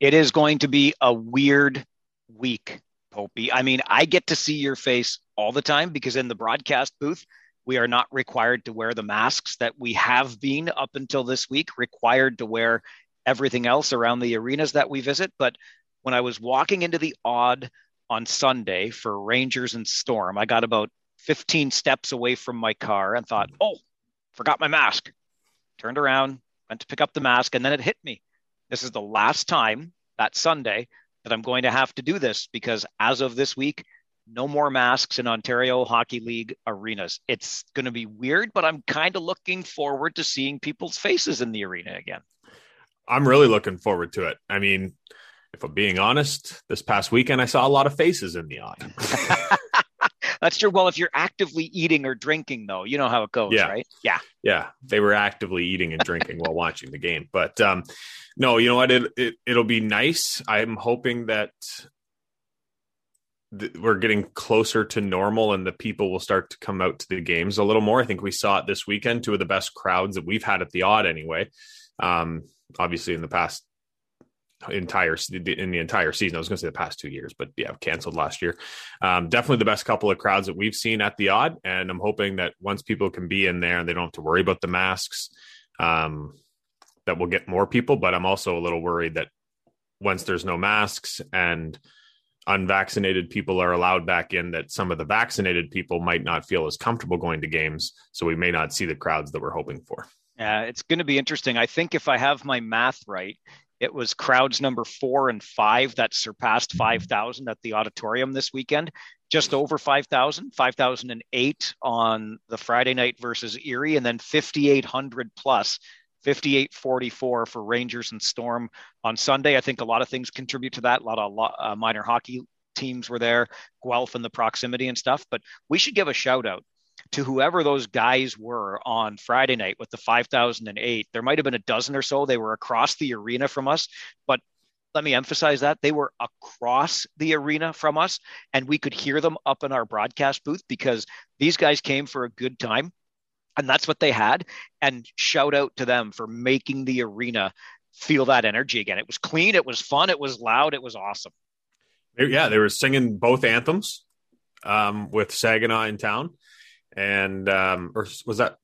It is going to be a weird week, Popey. I mean, I get to see your face all the time because in the broadcast booth, we are not required to wear the masks that we have been up until this week, required to wear everything else around the arenas that we visit. But when I was walking into the Aud on Sunday for Rangers and Storm, I got about 15 steps away from my car and thought, oh, forgot my mask. Turned around, went to pick up the mask, and then it hit me. This is the last time that Sunday that I'm going to have to do this because as of this week, no more masks in Ontario Hockey League arenas. It's going to be weird, but I'm kind of looking forward to seeing people's faces in the arena again. I'm really looking forward to it. I mean, if I'm being honest, this past weekend I saw a lot of faces in the eye. That's true. Well, if you're actively eating or drinking, though, you know how it goes, yeah. right? Yeah. Yeah. They were actively eating and drinking while watching the game. But um, no, you know what? It, it, it'll be nice. I'm hoping that th- we're getting closer to normal and the people will start to come out to the games a little more. I think we saw it this weekend, two of the best crowds that we've had at the Aud anyway. Um, obviously, in the past entire in the entire season. I was going to say the past two years, but yeah, canceled last year. Um, definitely the best couple of crowds that we've seen at the Aud, and I'm hoping that once people can be in there and they don't have to worry about the masks, um, that we'll get more people. But I'm also a little worried that once there's no masks and unvaccinated people are allowed back in, that some of the vaccinated people might not feel as comfortable going to games, so we may not see the crowds that we're hoping for. Yeah, it's going to be interesting. I think if I have my math right, it was crowds number four and five that surpassed mm-hmm. 5,000 at the auditorium this weekend, just over 5,000, 5,008 on the Friday night versus Erie, and then 5,800 plus, 5844 for Rangers and Storm on Sunday. I think a lot of things contribute to that. A lot of uh, minor hockey teams were there, Guelph and the proximity and stuff. But we should give a shout out to whoever those guys were on Friday night with the 5008. There might have been a dozen or so. They were across the arena from us, but let me emphasize that they were across the arena from us and we could hear them up in our broadcast booth because these guys came for a good time and that's what they had and shout out to them for making the arena feel that energy again it was clean it was fun it was loud it was awesome yeah they were singing both anthems um, with saginaw in town and um, or was that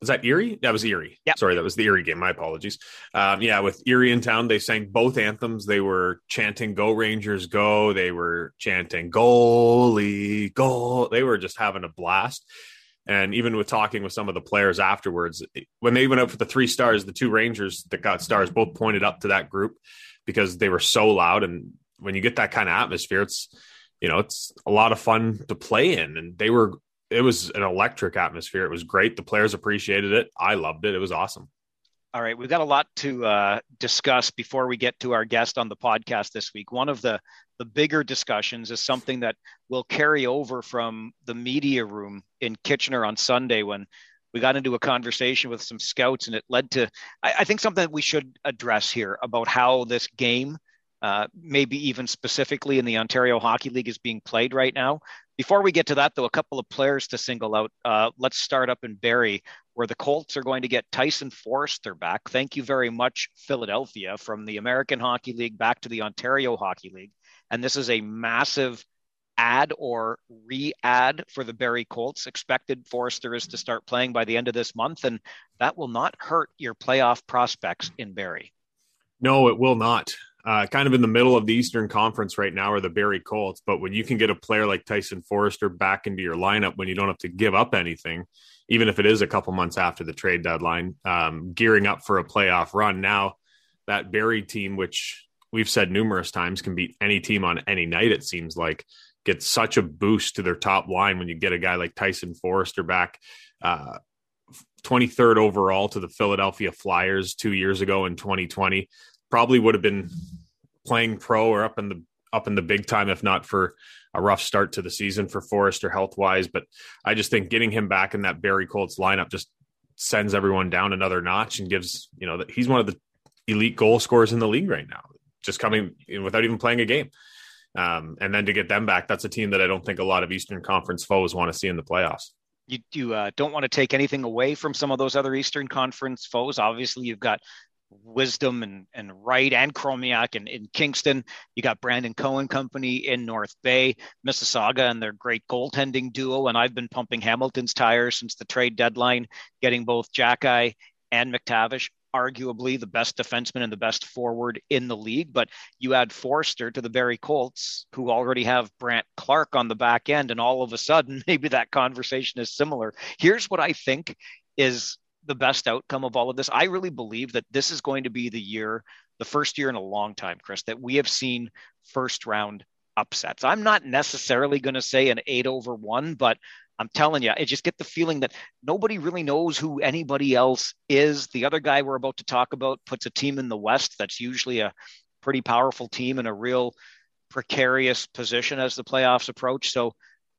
was that Erie? That was Erie. Yeah. Sorry, that was the Erie game. My apologies. Um, yeah, with Erie in town, they sang both anthems. They were chanting "Go Rangers, Go!" They were chanting "Goalie, Goal." They were just having a blast. And even with talking with some of the players afterwards, when they went out for the three stars, the two Rangers that got stars both pointed up to that group because they were so loud. And when you get that kind of atmosphere, it's you know it's a lot of fun to play in. And they were it was an electric atmosphere. It was great. The players appreciated it. I loved it. It was awesome. All right, we've got a lot to uh, discuss before we get to our guest on the podcast this week. One of the the bigger discussions is something that will carry over from the media room in Kitchener on Sunday when we got into a conversation with some scouts, and it led to I, I think something that we should address here about how this game, uh, maybe even specifically in the Ontario Hockey League, is being played right now. Before we get to that, though, a couple of players to single out. Uh, let's start up in Barrie, where the Colts are going to get Tyson Foerster back. Thank you very much, Philadelphia, from the American Hockey League back to the Ontario Hockey League. And this is a massive add or re-add for the Barrie Colts. Expected Forrester is to start playing by the end of this month, and that will not hurt your playoff prospects in Barrie. No, it will not uh, kind of in the middle of the Eastern Conference right now are the Barrie Colts. But when you can get a player like Tyson Foerster back into your lineup when you don't have to give up anything, even if it is a couple months after the trade deadline, um, gearing up for a playoff run. Now, that Barrie team, which we've said numerous times can beat any team on any night, it seems like, gets such a boost to their top line when you get a guy like Tyson Foerster back. Uh, 23rd overall to the Philadelphia Flyers two years ago in 2020 probably would have been playing pro or up in the up in the big time if not for a rough start to the season for Foerster health wise. But I just think getting him back in that Barrie Colts lineup just sends everyone down another notch and gives you know that he's one of the elite goal scorers in the league right now, just coming without even playing a game. Um, and then to get them back, that's a team that I don't think a lot of Eastern Conference foes want to see in the playoffs. You, you uh, don't want to take anything away from some of those other Eastern Conference foes. Obviously, you've got Wisdom and, and Wright and Chromiak in, in Kingston. You got Brandon Coe and Company in North Bay, Mississauga and their great goaltending duo. And I've been pumping Hamilton's tires since the trade deadline, getting both Xhekaj and McTavish arguably the best defenseman and the best forward in the league. But you add Foerster to the Barrie Colts, who already have Brandt Clarke on the back end, and all of a sudden, maybe that conversation is similar. Here's what I think is the best outcome of all of this. I really believe that this is going to be the year, the first year in a long time, Chris, that we have seen first round upsets. I'm not necessarily going to say an eight over one, but I'm telling you, I just get the feeling that nobody really knows who anybody else is. The other guy we're about to talk about puts a team in the West that's usually a pretty powerful team in a real precarious position as the playoffs approach. So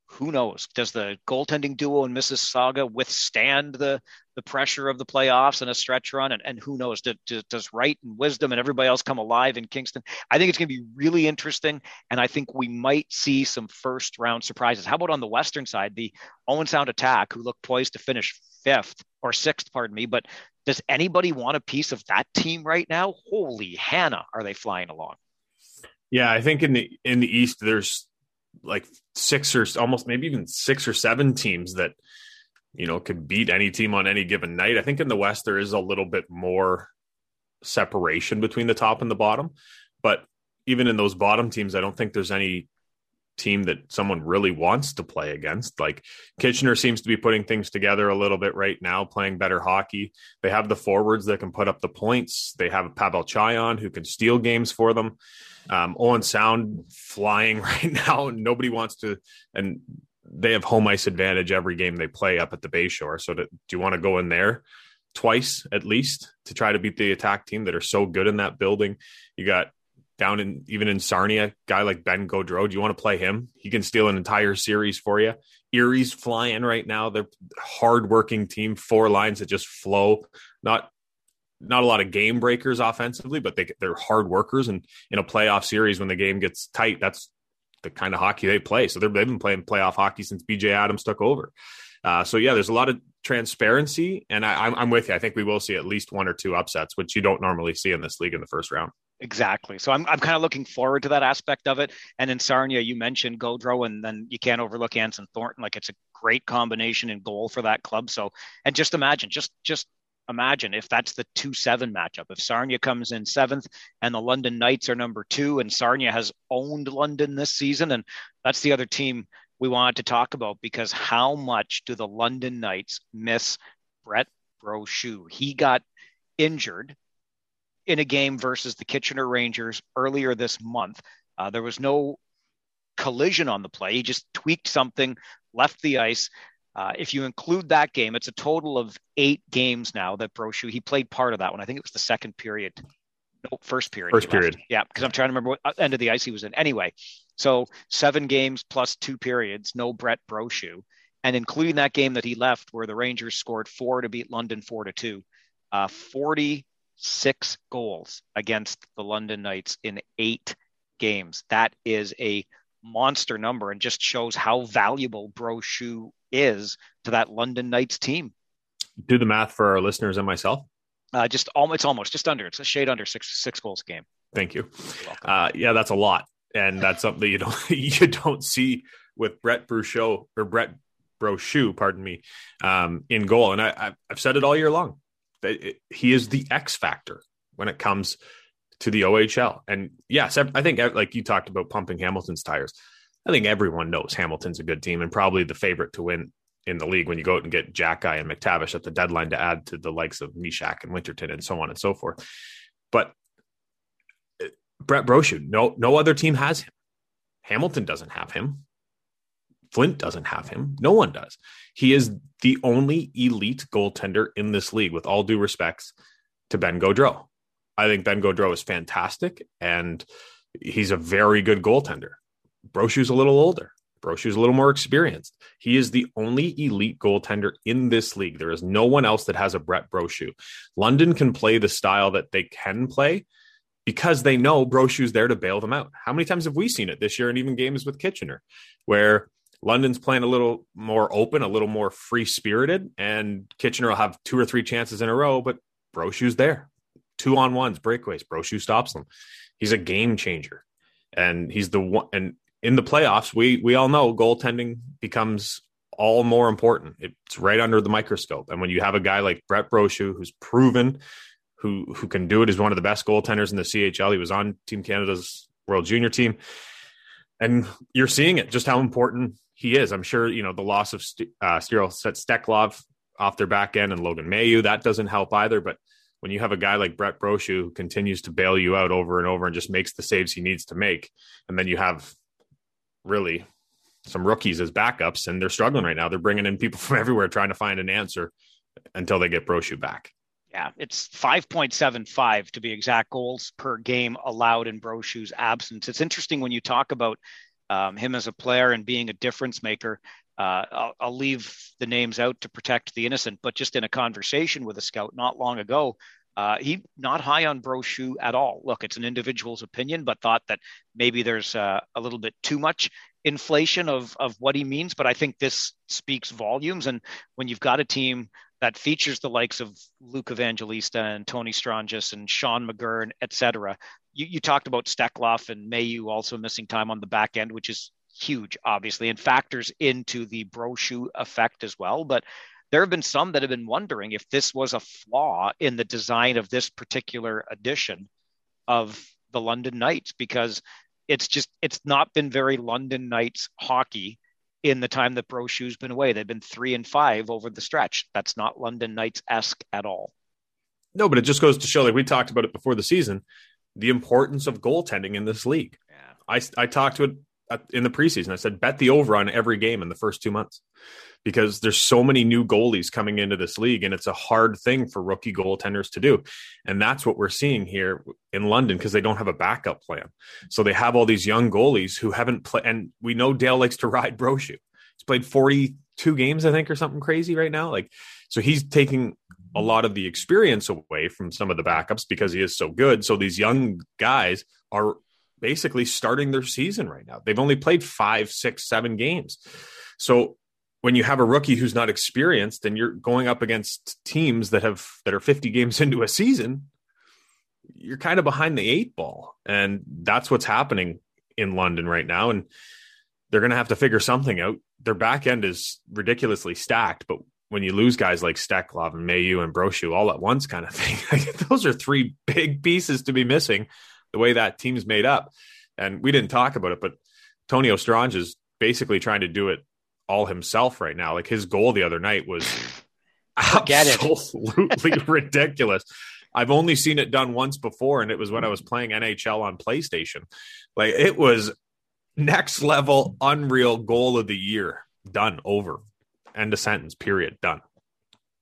who knows? Does the goaltending duo in Mississauga withstand the the pressure of the playoffs and a stretch run? And, and who knows? Does, does Wright and Wisdom and everybody else come alive in Kingston? I think it's going to be really interesting, and I think we might see some first round surprises. How about on the western side, the Owen Sound Attack, who looked poised to finish fifth or sixth, pardon me, but does anybody want a piece of that team right now? Holy Hannah, are they flying along? Yeah, I think in the in the East, there's like six or almost maybe even six or seven teams that you know could beat any team on any given night. I think in the West there is a little bit more separation between the top and the bottom, but even in those bottom teams, I don't think there's any team that someone really wants to play against. Like Kitchener seems to be putting things together a little bit right now, playing better hockey. They have the forwards that can put up the points. They have Pavel Cajan who can steal games for them. Um, Owen Sound flying right now. Nobody wants to, and they have home ice advantage every game they play up at the Bayshore. So to, do you want to go in there twice at least to try to beat the attack team that are so good in that building? You got down in even in Sarnia, guy like Ben Gaudreau. Do you want to play him? He can steal an entire series for you. Erie's flying right now. They're hardworking team, four lines that just flow. Not not a lot of game breakers offensively, but they they're hard workers. And in a playoff series, when the game gets tight, that's the kind of hockey they play. So they've been playing playoff hockey since BJ Adams took over. Uh, so yeah, there's a lot of transparency, and I, I'm, I'm with you. I think we will see at least one or two upsets, which you don't normally see in this league in the first round. Exactly. So I'm, I'm kind of looking forward to that aspect of it. And in Sarnia, you mentioned Gaudreau, and then you can't overlook Anson Thornton. Like it's a great combination in goal for that club. So, and just imagine, just just imagine if that's the 2 7 matchup. If Sarnia comes in seventh and the London Knights are number two, and Sarnia has owned London this season, and that's the other team we wanted to talk about because how much do the London Knights miss Brett Brochu? He got injured in a game versus the Kitchener Rangers earlier this month. Uh, there was no collision on the play. He just tweaked something, left the ice. Uh, if you include that game, it's a total of eight games now that Brochu, he played part of that one. I think it was the second period. No, first period. First period. Yeah, because I'm trying to remember what uh, end of the ice he was in. Anyway, so seven games plus two periods, no Brett Brochu. And including that game that he left where the Rangers scored four to beat London four to two, uh, 46 goals against the London Knights in eight games. That is a monster number and just shows how valuable Brochu is to that London Knights team. Do the math for our listeners and myself. Uh, just almost, it's almost just under. It's a shade under six six goals a game. Thank you. Uh, yeah, that's a lot, and that's something that you don't you don't see with Brett Bruchot or Brett Brochu, pardon me, um, in goal. And I, I've said it all year long. That he is the X factor when it comes to the OHL. And yes, I think like you talked about pumping Hamilton's tires. I think everyone knows Hamilton's a good team and probably the favorite to win in the league when you go out and get Xhekaj and McTavish at the deadline to add to the likes of Mysak and Winterton and so on and so forth. But uh, Brett Brochu, no, no other team has him. Hamilton doesn't have him. Flint doesn't have him. No one does. He is the only elite goaltender in this league, with all due respects to Ben Gaudreau. I think Ben Gaudreau is fantastic and he's a very good goaltender. Brochu's a little older. Brochu's a little more experienced. He is the only elite goaltender in this league. There is no one else that has a Brett Brochu. London can play the style that they can play because they know Brochu's there to bail them out. How many times have we seen it this year and even games with Kitchener where London's playing a little more open, a little more free spirited, and Kitchener will have two or three chances in a row, but Brochu's there two on ones, breakaways. Brochu stops them. He's a game changer, and he's the one. And in the playoffs, we we all know goaltending becomes all more important. It's right under the microscope. And when you have a guy like Brett Brochu, who's proven, who who can do it, is one of the best goaltenders in the CHL. He was on Team Canada's World Junior team, and you're seeing it just how important he is. I'm sure you know the loss of uh, Steklov off their back end and Logan Mailloux that doesn't help either. But when you have a guy like Brett Brochu who continues to bail you out over and over and just makes the saves he needs to make, and then you have really some rookies as backups, and they're struggling right now. They're bringing in people from everywhere trying to find an answer until they get Brochu back. Yeah, it's 5.75 to be exact goals per game allowed in Brochu's absence. It's interesting when you talk about um, him as a player and being a difference maker. Uh, I'll, I'll, leave the names out to protect the innocent, but just in a conversation with a scout not long ago, uh, he not high on Brochu at all. Look, it's an individual's opinion, but thought that maybe there's uh, a little bit too much inflation of of what he means. But I think this speaks volumes. And when you've got a team that features the likes of Luke Evangelista and Tony Stranges and Sean McGurn, et cetera, you, you talked about Steklov and Mailloux also missing time on the back end, which is huge, obviously, and factors into the Brochu effect as well. But there have been some that have been wondering if this was a flaw in the design of this particular edition of the London Knights, because it's just it's not been very London Knights hockey in the time that Brochu's been away. They've been three and five over the stretch. That's not London Knights esque at all. No, but it just goes to show, like we talked about it before the season, the importance of goaltending in this league. Yeah. I, I talked to it in the preseason. I said, bet the over on every game in the first two months because there's so many new goalies coming into this league and it's a hard thing for rookie goaltenders to do. And that's what we're seeing here in London because they don't have a backup plan. So they have all these young goalies who haven't played. And we know Dale likes to ride Brochu. He's played 42 games, I think, or something crazy right now. Like, so he's taking a lot of the experience away from some of the backups because he is so good. So these young guys are basically starting their season right now. They've only played five, six, seven games. So when you have a rookie who's not experienced and you're going up against teams that have that are 50 games into a season, you're kind of behind the eight ball. And that's what's happening in London right now. And they're going to have to figure something out. Their back end is ridiculously stacked, but when you lose guys like Steklov and Mailloux and Brochu all at once, kind of thing, those are three big pieces to be missing. The way that team's made up, and we didn't talk about it, but Tony Stranges is basically trying to do it all himself right now. Like his goal the other night was absolutely ridiculous. I've only seen it done once before, and it was when I was playing NHL on PlayStation. Like it was next level, unreal goal of the year. Done over. End of sentence. Period. Done.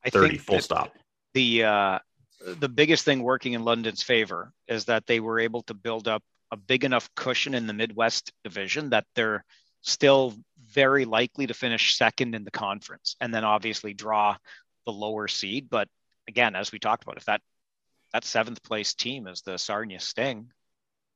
I 30 full stop. The uh, the biggest thing working in London's favor is that they were able to build up a big enough cushion in the Midwest division that they're still very likely to finish second in the conference and then obviously draw the lower seed. But again, as we talked about, if that that seventh place team is the Sarnia Sting,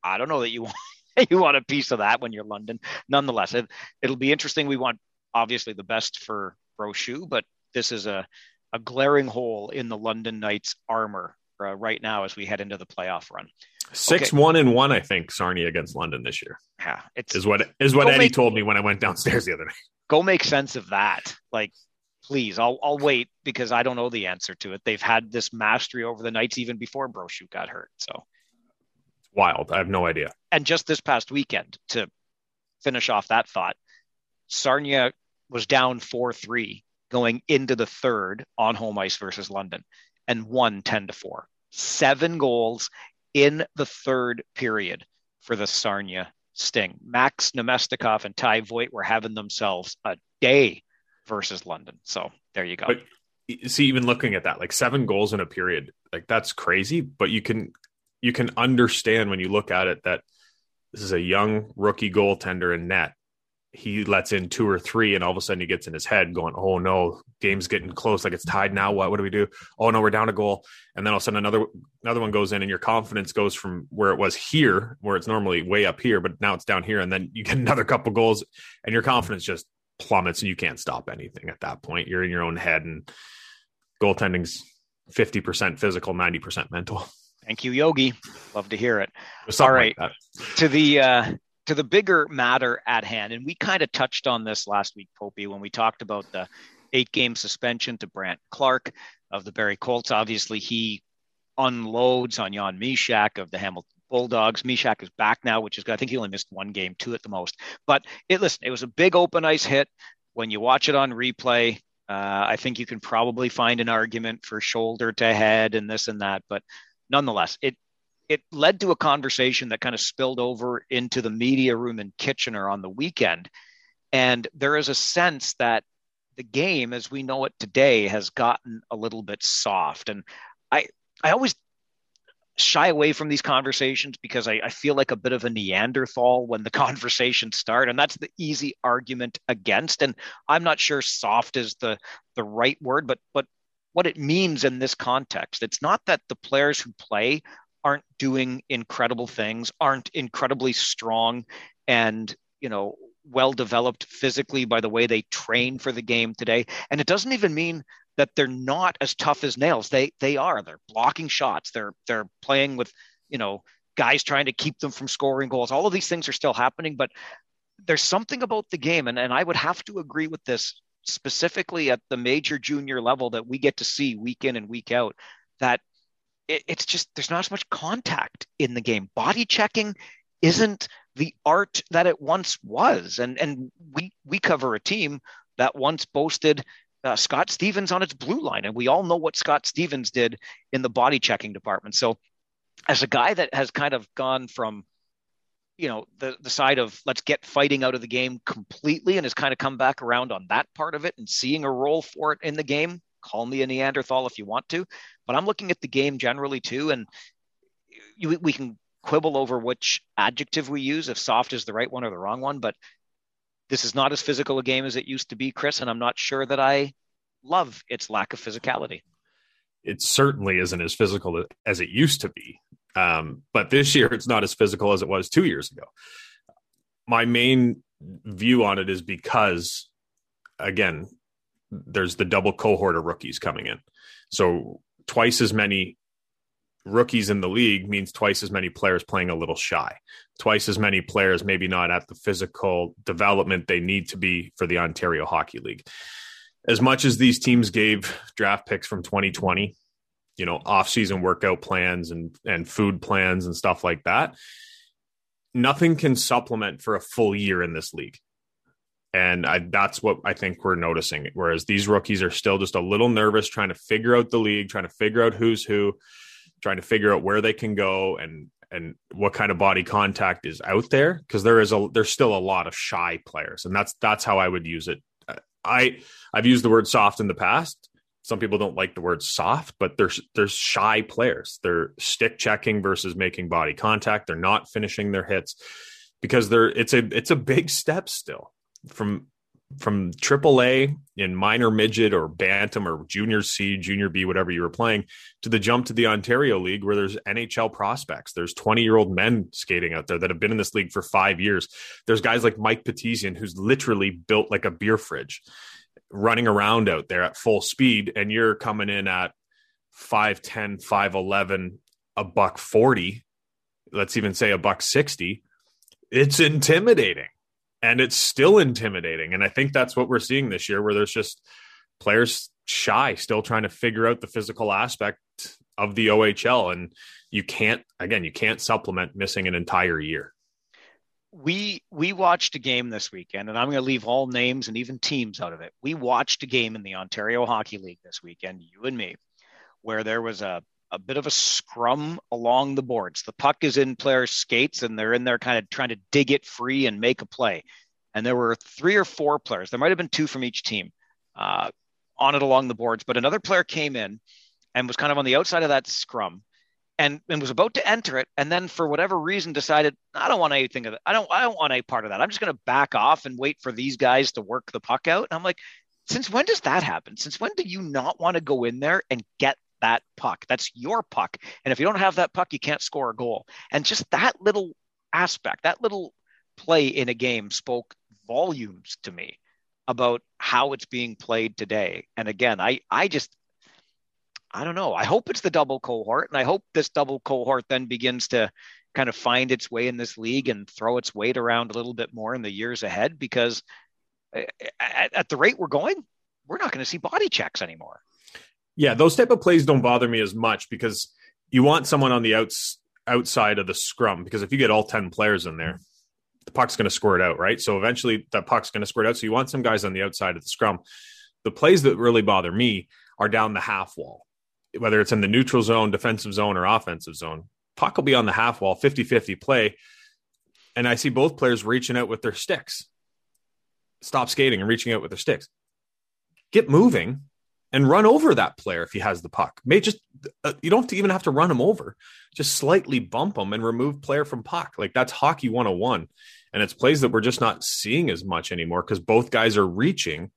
I don't know that you want you want a piece of that when you're London. Nonetheless, it, it'll be interesting. We want obviously the best for Brochu, but this is a, a glaring hole in the London Knights armor uh, right now as we head into the playoff run. Six okay. one and one, I think Sarnia against London this year. Yeah, it's is what is what Eddie make, told me when I went downstairs the other night. Go make sense of that. Like, please, I'll I'll wait because I don't know the answer to it. They've had this mastery over the Knights even before Brochu got hurt. So wild. I have no idea. And just this past weekend, to finish off that thought, Sarnia was down 4 3 going into the third on home ice versus London and won 10 to 4. Seven goals in the third period for the Sarnia Sting. Max Namestnikov and Ty Voit were having themselves a day versus London. So there you go. But see, even looking at that, like seven goals in a period, like that's crazy. But you can you can understand when you look at it that this is a young rookie goaltender in net he lets in two or three, and all of a sudden he gets in his head going, "Oh no, game's getting close. Like it's tied now. What? What do we do? Oh no, we're down a goal." And then all of a sudden another another one goes in, and your confidence goes from where it was here, where it's normally way up here, but now it's down here, and then you get another couple goals, and your confidence just plummets, and you can't stop anything at that point. You're in your own head, and goaltending's fifty percent physical, ninety percent mental. Thank you, Yogi. Love to hear it. All right, like to the uh, to the bigger matter at hand, and we kind of touched on this last week, Popey, when we talked about the eight game suspension to Brandt Clarke of the Barrie Colts. Obviously, he unloads on Jan Mysak of the Hamilton Bulldogs. Mysak is back now, which is good. I think he only missed one game, two at the most. But it listen, it was a big open ice hit. When you watch it on replay, uh, I think you can probably find an argument for shoulder to head and this and that. But nonetheless, it it led to a conversation that kind of spilled over into the media room in Kitchener on the weekend. And there is a sense that the game as we know it today has gotten a little bit soft. And I I always shy away from these conversations because I, I, feel like a bit of a Neanderthal when the conversations start, and that's the easy argument against. And I'm not sure soft is the the right word, but but what it means in this context, it's not that the players who play aren't doing incredible things, aren't incredibly strong, and you know well developed physically by the way they train for the game today. And it doesn't even mean that they're not as tough as nails. They they are. They're blocking shots. They're they're playing with you know guys trying to keep them from scoring goals. All of these things are still happening, but there's something about the game, and, and I would have to agree with this specifically at the major junior level that we get to see week in and week out that it, it's just there's not as much contact in the game. Body checking isn't the art that it once was, and and we we cover a team that once boasted uh, Scott Stevens on its blue line. And we all know what Scott Stevens did in the body checking department. So, as a guy that has kind of gone from, you know, the, the side of let's get fighting out of the game completely and has kind of come back around on that part of it and seeing a role for it in the game, call me a Neanderthal if you want to. But I'm looking at the game generally too. And you, we can quibble over which adjective we use, if soft is the right one or the wrong one. But this is not as physical a game as it used to be, Chris, and I'm not sure that I love its lack of physicality. It certainly isn't as physical as it used to be. Um, but this year, it's not as physical as it was two years ago. My main view on it is because, again, there's the double cohort of rookies coming in. So twice as many rookies in the league means twice as many players playing a little shy, twice as many players maybe not at the physical development they need to be for the Ontario Hockey League. As much as these teams gave draft picks from 2020, you know, off-season workout plans and and food plans and stuff like that, nothing can supplement for a full year in this league. And I, that's what I think we're noticing. Whereas these rookies are still just a little nervous, trying to figure out the league, trying to figure out who's who trying to figure out where they can go and and what kind of body contact is out there because there is a there's still a lot of shy players and that's that's how I would use it. I I've used the word soft in the past. Some people don't like the word soft, but there's there's shy players. They're stick checking versus making body contact. They're not finishing their hits because they're it's a it's a big step still from from AAA in minor midget or bantam or junior C, junior B, whatever you were playing, to the jump to the Ontario League where there's NHL prospects. There's 20 year old men skating out there that have been in this league for five years. There's guys like Mike Petizian, who's literally built like a beer fridge, running around out there at full speed, and you're coming in at 5'10, 5'11, a buck 40, let's even say a buck 60. It's intimidating and it's still intimidating. And I think that's what we're seeing this year, where there's just players shy, still trying to figure out the physical aspect of the OHL. And you can't, again, you can't supplement missing an entire year. We we watched a game this weekend, and I'm going to leave all names and even teams out of it. We watched a game in the Ontario Hockey League this weekend, you and me, where there was a a bit of a scrum along the boards. The puck is in players' skates and they're in there kind of trying to dig it free and make a play. And there were three or four players, there might have been two from each team uh, on it along the boards, but another player came in and was kind of on the outside of that scrum and, and was about to enter it. And then for whatever reason decided, I don't want anything of it. I don't, I don't want any part of that. I'm just going to back off and wait for these guys to work the puck out. And I'm like, since when does that happen? Since when do you not want to go in there and get that puck. That's your puck. And if you don't have that puck, you can't score a goal. And just that little aspect, that little play in a game spoke volumes to me about how it's being played today. And again, I I just I don't know. I hope it's the double cohort, and I hope this double cohort then begins to kind of find its way in this league and throw its weight around a little bit more in the years ahead. Because eh, eh, at, at the rate we're going, we're not going to see body checks anymore. Yeah, those type of plays don't bother me as much because you want someone on the outs outside of the scrum because if you get all 10 players in there, the puck's going to squirt out, right? So eventually that puck's going to squirt out. So you want some guys on the outside of the scrum. The plays that really bother me are down the half wall, whether it's in the neutral zone, defensive zone, or offensive zone. Puck will be on the half wall, 50 50 play. And I see both players reaching out with their sticks. Stop skating and reaching out with their sticks. Get moving and run over that player if he has the puck. May just uh, you don't even have to run him over. Just slightly bump him and remove player from puck. Like that's hockey 101. And it's plays that we're just not seeing as much anymore because both guys are reaching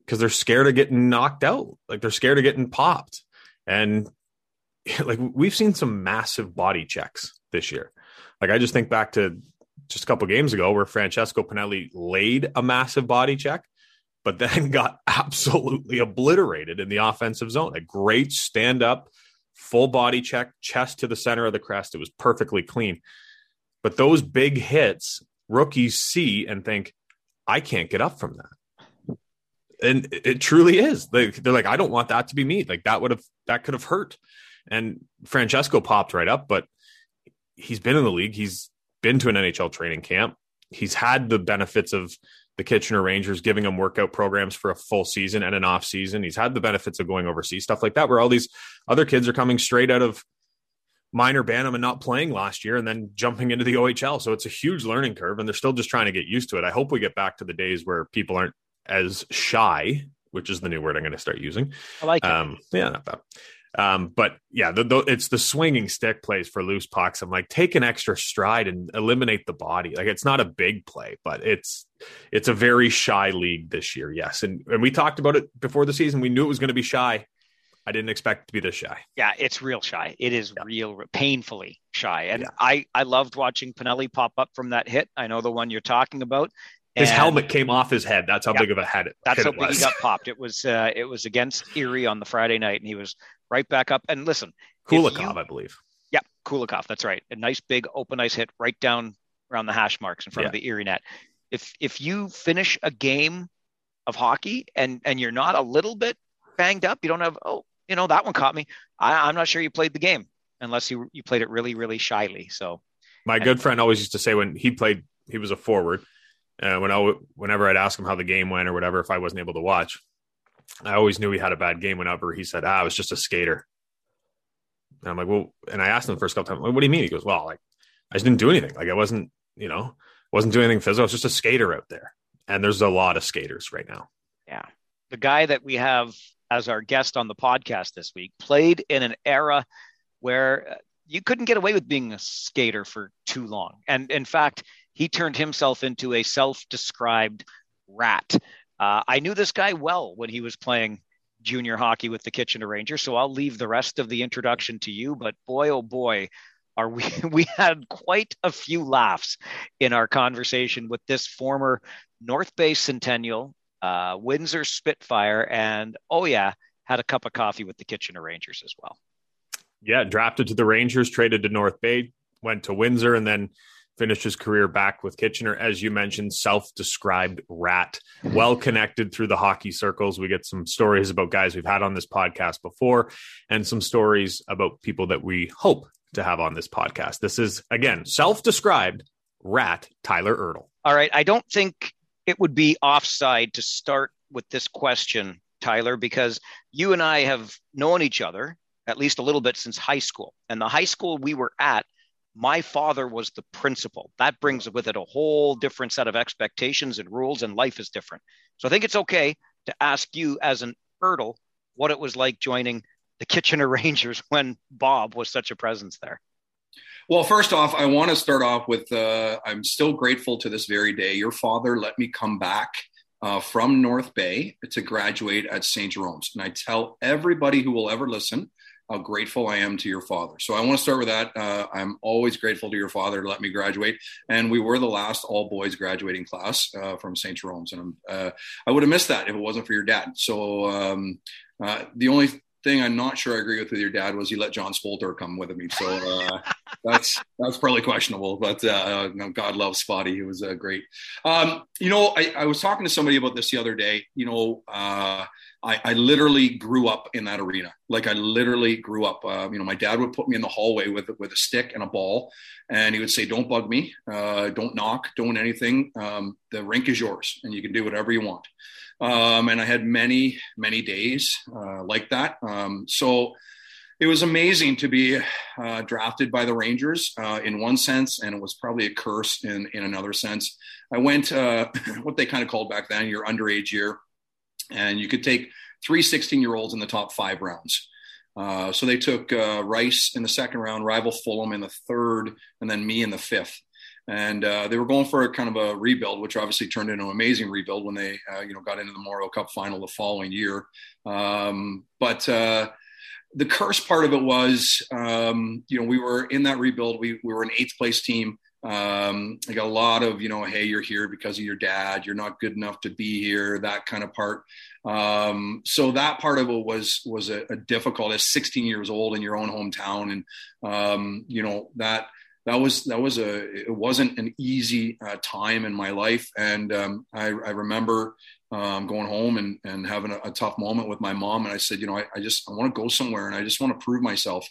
because they're scared of getting knocked out. Like they're scared of getting popped. And like we've seen some massive body checks this year. Like I just think back to just a couple games ago where Francesco Pinelli laid a massive body check but then got absolutely obliterated in the offensive zone. A great stand up, full body check, chest to the center of the crest. It was perfectly clean. But those big hits, rookies see and think, I can't get up from that. And it truly is. They, they're like, I don't want that to be me. Like that would have, that could have hurt. And Francesco popped right up, but he's been in the league. He's been to an NHL training camp. He's had the benefits of the Kitchener Rangers, giving him workout programs for a full season and an off season. He's had the benefits of going overseas, stuff like that, where all these other kids are coming straight out of minor Bantam and not playing last year and then jumping into the OHL. So it's a huge learning curve and they're still just trying to get used to it. I hope we get back to the days where people aren't as shy, which is the new word I'm going to start using. I like it. Um, yeah, not bad. Um, but yeah, the, the, it's the swinging stick plays for loose pucks. I'm like, take an extra stride and eliminate the body. Like it's not a big play, but it's it's a very shy league this year. Yes, and and we talked about it before the season. We knew it was going to be shy. I didn't expect it to be this shy. Yeah, it's real shy. It is yeah. real, painfully shy. And yeah. I I loved watching Pinelli pop up from that hit. I know the one you're talking about. His helmet came off his head. That's how yeah, big of a head it. That's how big he got popped. It was uh, it was against Erie on the Friday night, and he was right back up. And listen, Kulikov, you, I believe. Yeah, Kulikov. That's right. A nice big open ice hit right down around the hash marks in front yeah. of the Erie net. If if you finish a game of hockey and and you're not a little bit banged up, you don't have oh you know that one caught me. I, I'm not sure you played the game unless you you played it really really shyly. So my good friend always used to say when he played, he was a forward. Uh, when I, whenever I'd ask him how the game went or whatever, if I wasn't able to watch, I always knew he had a bad game whenever he said, ah, I was just a skater. And I'm like, well, and I asked him the first couple times, what do you mean? He goes, well, like, I just didn't do anything. Like, I wasn't, you know, wasn't doing anything physical. I was just a skater out there. And there's a lot of skaters right now. Yeah. The guy that we have as our guest on the podcast this week played in an era where uh, you couldn't get away with being a skater for too long. And in fact, he turned himself into a self described rat. Uh, I knew this guy well when he was playing junior hockey with the Kitchener Rangers, so I'll leave the rest of the introduction to you. But boy, oh boy, are we we had quite a few laughs in our conversation with this former North Bay Centennial, uh, Windsor Spitfire, and oh yeah, had a cup of coffee with the Kitchener Rangers as well. Yeah, drafted to the Rangers, traded to North Bay, went to Windsor, and then finished his career back with Kitchener. As you mentioned, self described rat, well connected through the hockey circles. We get some stories about guys we've had on this podcast before and some stories about people that we hope to have on this podcast. This is, again, self described rat Tyler Ertel. All right. I don't think it would be offside to start with this question, Tyler, because you and I have known each other at least a little bit since high school. And the high school we were at my father was the principal. That brings with it a whole different set of expectations and rules, and life is different. So I think it's okay to ask you, as an Ertel, what it was like joining the Kitchener Rangers when Bob was such a presence there. Well, first off, I want to start off with uh, I'm still grateful to this very day. Your father let me come back uh, from North Bay to graduate at St. Jerome's. And I tell everybody who will ever listen how grateful I am to your father. So I want to start with that. Uh, I'm always grateful to your father to let me graduate. And we were the last all boys graduating class uh, from St. Jerome's. And uh, I would have missed that if it wasn't for your dad. So um, uh, the only thing I'm not sure I agree with with your dad was he let John Spolter come with me. So uh, that's that's probably questionable. But uh, God loves Spotty. He was uh, great. Um, you know, I, I, was talking to somebody about this the other day. You know, uh, I, I, literally grew up in that arena. Like I literally grew up. Uh, you know, my dad would put me in the hallway with with a stick and a ball, and he would say, "Don't bug me. Uh, don't knock. Don't anything. Um, the rink is yours, and you can do whatever you want." Um, and I had many, many days uh, like that. Um, so it was amazing to be uh, drafted by the Rangers uh, in one sense, and it was probably a curse in, in another sense. I went uh, what they kind of called back then your underage year, and you could take three 16 year olds in the top five rounds. Uh, so they took uh, Rice in the second round, rival Fullum in the third, and then me in the fifth and uh, they were going for a kind of a rebuild, which obviously turned into an amazing rebuild when they, uh, you know, got into the Memorial Cup final the following year. Um, but uh, the curse part of it was, um, you know, we were in that rebuild. We, we were an eighth place team. Um, I got a lot of, you know, hey, you're here because of your dad. You're not good enough to be here. That kind of part. Um, so that part of it was was a, a, difficult. As 16 years old in your own hometown, and um, you know that that was that was a it wasn't an easy uh, time in my life, and um, I, I, remember um, going home and and having a, a, tough moment with my mom, and I said, you know, I, I just I want to go somewhere, and I just want to prove myself,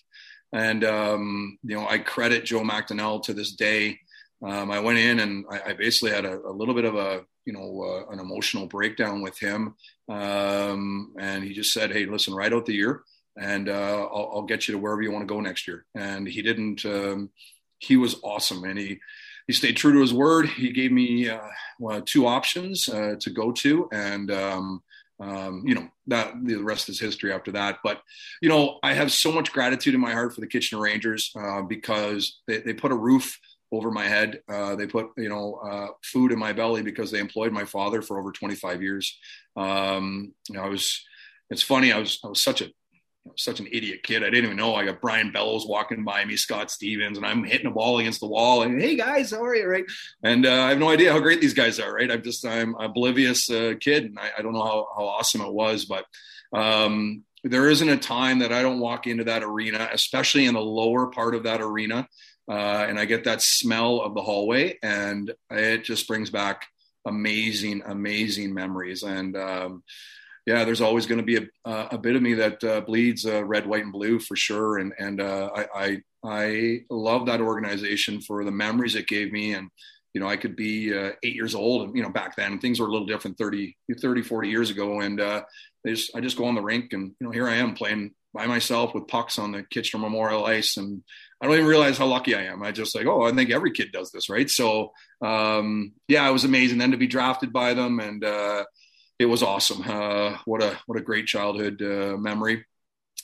and um, you know, I credit Joe McDonnell to this day. Um, I went in and I, I basically had a, a, little bit of a you know uh, an emotional breakdown with him, um, and he just said, hey, listen, write out the year and uh, I'll, I'll, get you to wherever you want to go next year. And he didn't, um, he was awesome, and he he stayed true to his word. He gave me uh, well, two options uh, to go to, and um, um, you know that the rest is history after that. But you know, I have so much gratitude in my heart for the Kitchener Rangers uh, because they, they put a roof over my head. Uh, they put you know uh, food in my belly because they employed my father for over 25 years. Um, you know, I was. It's funny. I was I was such a such an idiot kid. I didn't even know. I got Brian Bellows walking by me, Scott Stevens, and I'm hitting a ball against the wall. And hey guys, how are you? Right? And uh, I have no idea how great these guys are. Right? I'm just I'm oblivious uh, kid, and I, I, don't know how, how awesome it was, but um, there isn't a time that I don't walk into that arena, especially in the lower part of that arena, uh, and I get that smell of the hallway, and it just brings back amazing, amazing memories. And um, yeah, there's always going to be a, a bit of me that uh, bleeds uh, red, white, and blue for sure. And and uh, I, I, I love that organization for the memories it gave me. And you know, I could be uh, eight years old, and you know, back then things were a little different 30, 30 40 years ago. And uh, they just, I just go on the rink, and you know, here I am playing by myself with pucks on the Kitchener Memorial ice, and I don't even realize how lucky I am. I just like, oh, I think every kid does this, right? So, um, yeah, it was amazing then to be drafted by them, and uh, it was awesome. Uh, what a what a great childhood uh, memory,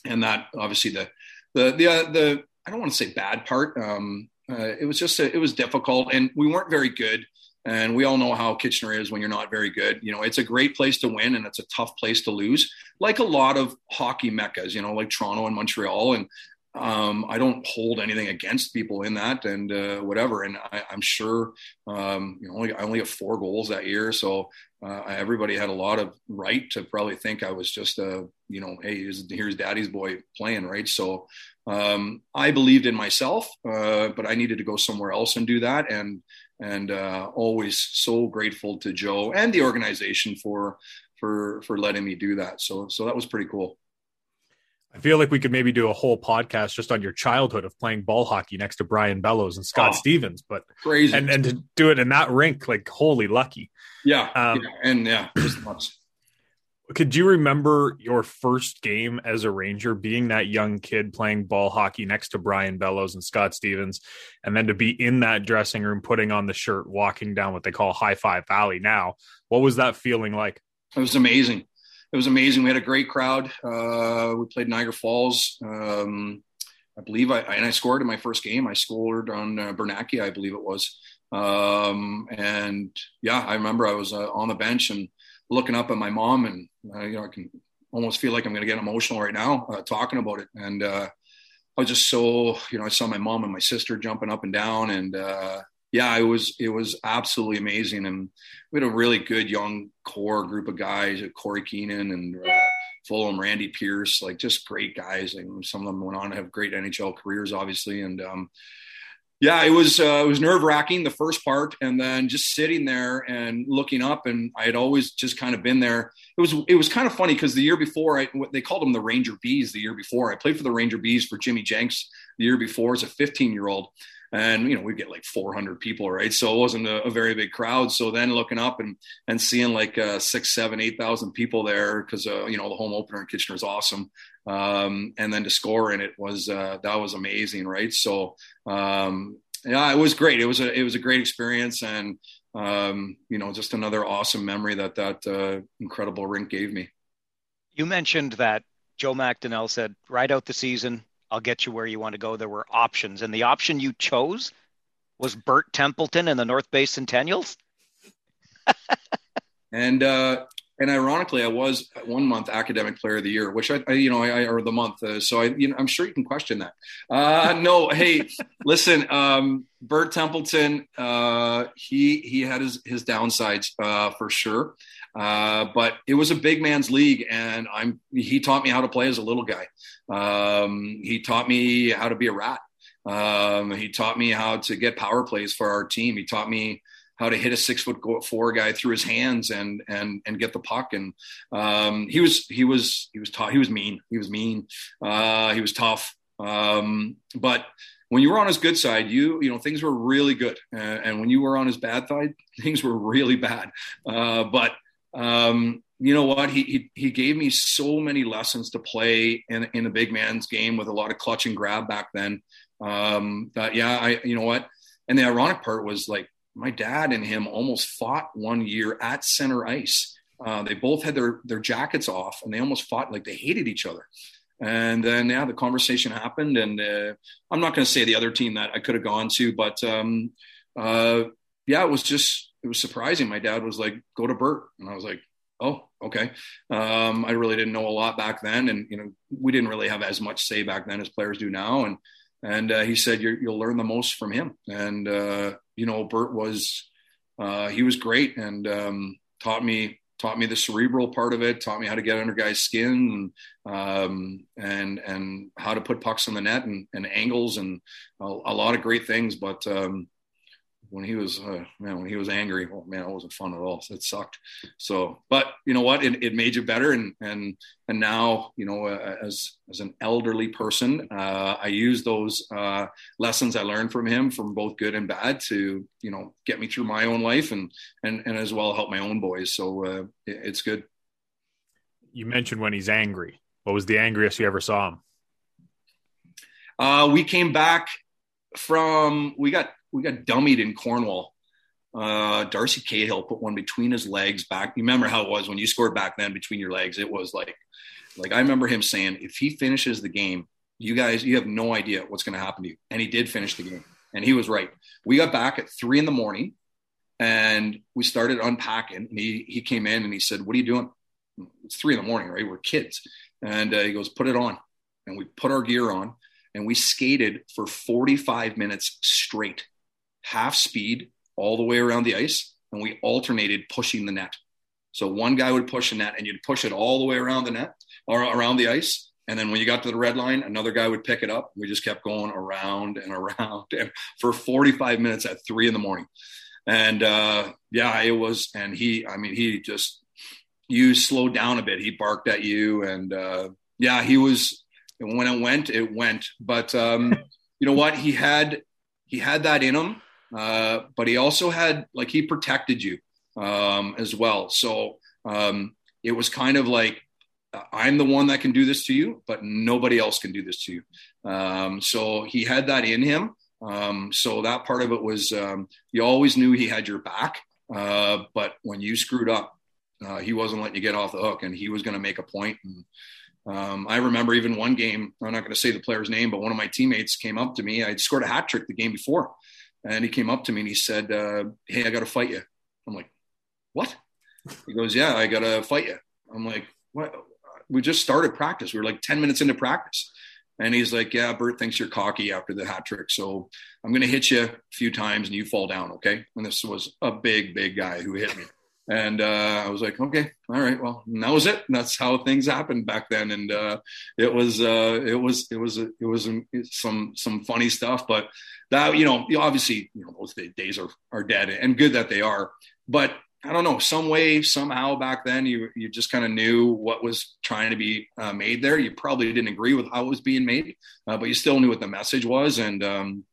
and that obviously the the the uh, the I don't want to say bad part. Um, uh, it was just a, it was difficult, and we weren't very good. And we all know how Kitchener is when you're not very good. You know, it's a great place to win, and it's a tough place to lose. Like a lot of hockey meccas, you know, like Toronto and Montreal, and um, I don't hold anything against people in that and uh, whatever. And I, am sure, um, you know, I only have four goals that year. So uh, everybody had a lot of right to probably think I was just a, you know, hey, here's, daddy's boy playing, right? So um, I believed in myself, uh, but I needed to go somewhere else and do that. And, and uh, always so grateful to Joe and the organization for, for, for letting me do that. So, so that was pretty cool. I feel like we could maybe do a whole podcast just on your childhood of playing ball hockey next to Brian Bellows and Scott oh, Stevens, but crazy, and and to do it in that rink, like holy lucky. Yeah, um, yeah and yeah, just nuts. Could you remember your first game as a Ranger, being that young kid playing ball hockey next to Brian Bellows and Scott Stevens, and then to be in that dressing room, putting on the shirt, walking down what they call High Five Valley now? What was that feeling like? It was amazing it was amazing. We had a great crowd. Uh, we played Niagara Falls. Um, I believe I and I scored in my first game. I scored on uh, I believe it was. Um, and yeah, I remember I was uh, on the bench and looking up at my mom, and uh, you know I can almost feel like I'm going to get emotional right now uh, talking about it. And uh, I was just so you know I saw my mom and my sister jumping up and down, and uh, yeah, it was it was absolutely amazing, and we had a really good young core group of guys, Corey Keenan and uh, Fullum, Randy Pierce, like just great guys. And some of them went on to have great NHL careers, obviously. And um, yeah, it was uh, it was nerve wracking the first part, and then just sitting there and looking up, and I had always just kind of been there. It was it was kind of funny because the year before, I, they called them the Ranger Bees. The year before, I played for the Ranger Bees for Jimmy Jenks the year before as a 15 year old, and you know we get like 400 people right? So it wasn't a, a, very big crowd. So then looking up and and seeing like uh, six seven eight thousand people there because uh, you know the home opener in kitchener is awesome. Um, and then to score in it was uh, that was amazing right? So um, yeah it was great. It was a it was a great experience. And um, you know just another awesome memory that that uh, incredible rink gave me. You mentioned that joe McDonnell said ride out the season I'll get you where you want to go. There were options, and the option you chose was Bert Templeton and the North Bay Centennials. and uh, and ironically, I was one month academic player of the year, which I, I you know, I, or the month. Uh, so I, you know, I'm sure you can question that. Uh, no, hey, listen, um, Bert Templeton, uh, he he had his his downsides uh, for sure. Uh, but it was a big man's league, and I'm he taught me how to play as a little guy. Um, he taught me how to be a rat. Um, he taught me how to get power plays for our team. He taught me how to hit a six foot four guy through his hands and and and get the puck. And um, he was he was he was tough. He was mean. He was mean. Uh, he was tough. Um, but when you were on his good side, you you know things were really good, uh, and when you were on his bad side, things were really bad. Uh, but um, you know what? He, he, he gave me so many lessons to play in in a big man's game with a lot of clutch and grab back then. Um, that yeah, I you know what? And the ironic part was like my dad and him almost fought one year at center ice. Uh, they both had their their jackets off, and they almost fought like they hated each other. And then yeah, the conversation happened, and uh, I'm not going to say the other team that I could have gone to, but um, uh, yeah, it was just it was surprising. My dad was like, "Go to Bert," and I was like, "Oh, okay." Um, I really didn't know a lot back then, and you know, we didn't really have as much say back then as players do now. And and uh, he said, you will learn the most from him." And uh, you know, Bert was uh, he was great and um, taught me taught me the cerebral part of it, taught me how to get under guys' skin and um, and and how to put pucks in the net and, and angles and a, a, lot of great things. But um, when he was uh, man when he was angry well man it wasn't fun at all. It sucked. So but you know what? It, it made you better. And and and now you know uh, as as an elderly person uh, i use those uh, lessons i learned from him from both good and bad to you know get me through my own life and and and as well help my own boys. So uh, it, it's good. You mentioned when he's angry. What was the angriest you ever saw him? Uh, we came back from we got we got dummied in Cornwall. Uh, Darcy Cahill put one between his legs back. You remember how it was when you scored back then between your legs? It was like, like I remember him saying, if he finishes the game, you guys, you have no idea what's going to happen to you. And he did finish the game, and he was right. We got back at three in the morning, and we started unpacking. And he he came in and he said, "What are you doing?" It's three in the morning, right? We're kids, and uh, he goes, "Put it on." And we put our gear on, and we skated for 45 minutes straight half speed all the way around the ice, and we alternated pushing the net. So one guy would push a net, and you'd push it all the way around the net or around the ice. And then when you got to the red line, another guy would pick it up. We just kept going around and around and for 45 minutes at three in the morning. And uh, yeah, it was. And he, I mean, he just, you slowed down a bit. He barked at you. And uh, yeah, he was, when it went, it went. But um, you know what? He had, he had that in him uh, but he also had like he protected you um, as well. So um, it was kind of like I'm the one that can do this to you, but nobody else can do this to you. Um, so he had that in him. Um, so that part of it was um, you always knew he had your back, uh, but when you screwed up, uh, he wasn't letting you get off the hook, and he was going to make a point. And, um, I remember even one game, I'm not going to say the player's name, but one of my teammates came up to me. I'd scored a hat trick the game before. And he came up to me and he said, uh, Hey, I got to fight you. I'm like, What? He goes, Yeah, I got to fight you. I'm like, What? We just started practice. We were like 10 minutes into practice. And he's like, Yeah, Bert thinks you're cocky after the hat trick. So I'm going to hit you a few times and you fall down. Okay. And this was a big, big guy who hit me. And uh, I was like, okay, all right, well, that was it. And that's how things happened back then. And uh, it was, uh, it was, it was, it was some some funny stuff. But that, you know, obviously, you know, those days are are dead, and good that they are. But I don't know, some way, somehow back then, you you just kind of knew what was trying to be uh, made there. You probably didn't agree with how it was being made, uh, but you still knew what the message was, and um,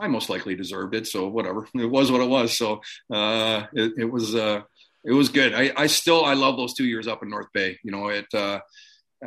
I most likely deserved it. So whatever, it was what it was. So uh, it, it, was uh, it was good. I, I still I love those two years up in North Bay. You know, it uh,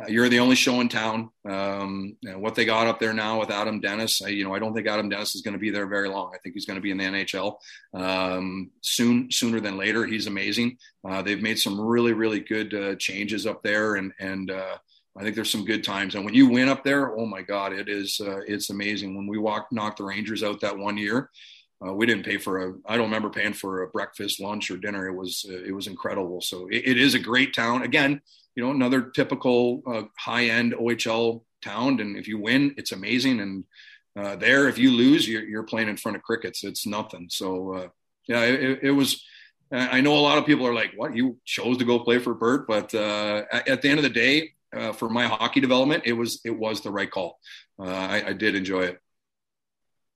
you're the only show in town. Um, what they got up there now with Adam Dennis, I, you know, I don't think Adam Dennis is going to be there very long. I think he's going to be in the NHL um, soon, sooner than later. He's amazing. Uh, they've made some really, really good uh, changes up there, and and uh, I think there's some good times. And when you win up there, oh my God, it is uh, it's amazing. When we walked knocked the Rangers out that one year, uh, we didn't pay for a. I don't remember paying for a breakfast, lunch, or dinner. It was uh, it was incredible. So it, it is a great town. Again, you know, another typical uh, high end OHL town. And if you win, it's amazing. And uh, there, if you lose, you're, you're, playing in front of crickets. It's nothing. So uh, yeah, it, it, was. I know a lot of people are like, "What you chose to go play for Bert?" But uh, at, at, the end of the day, for my hockey development, it was it was the right call. I, I did enjoy it.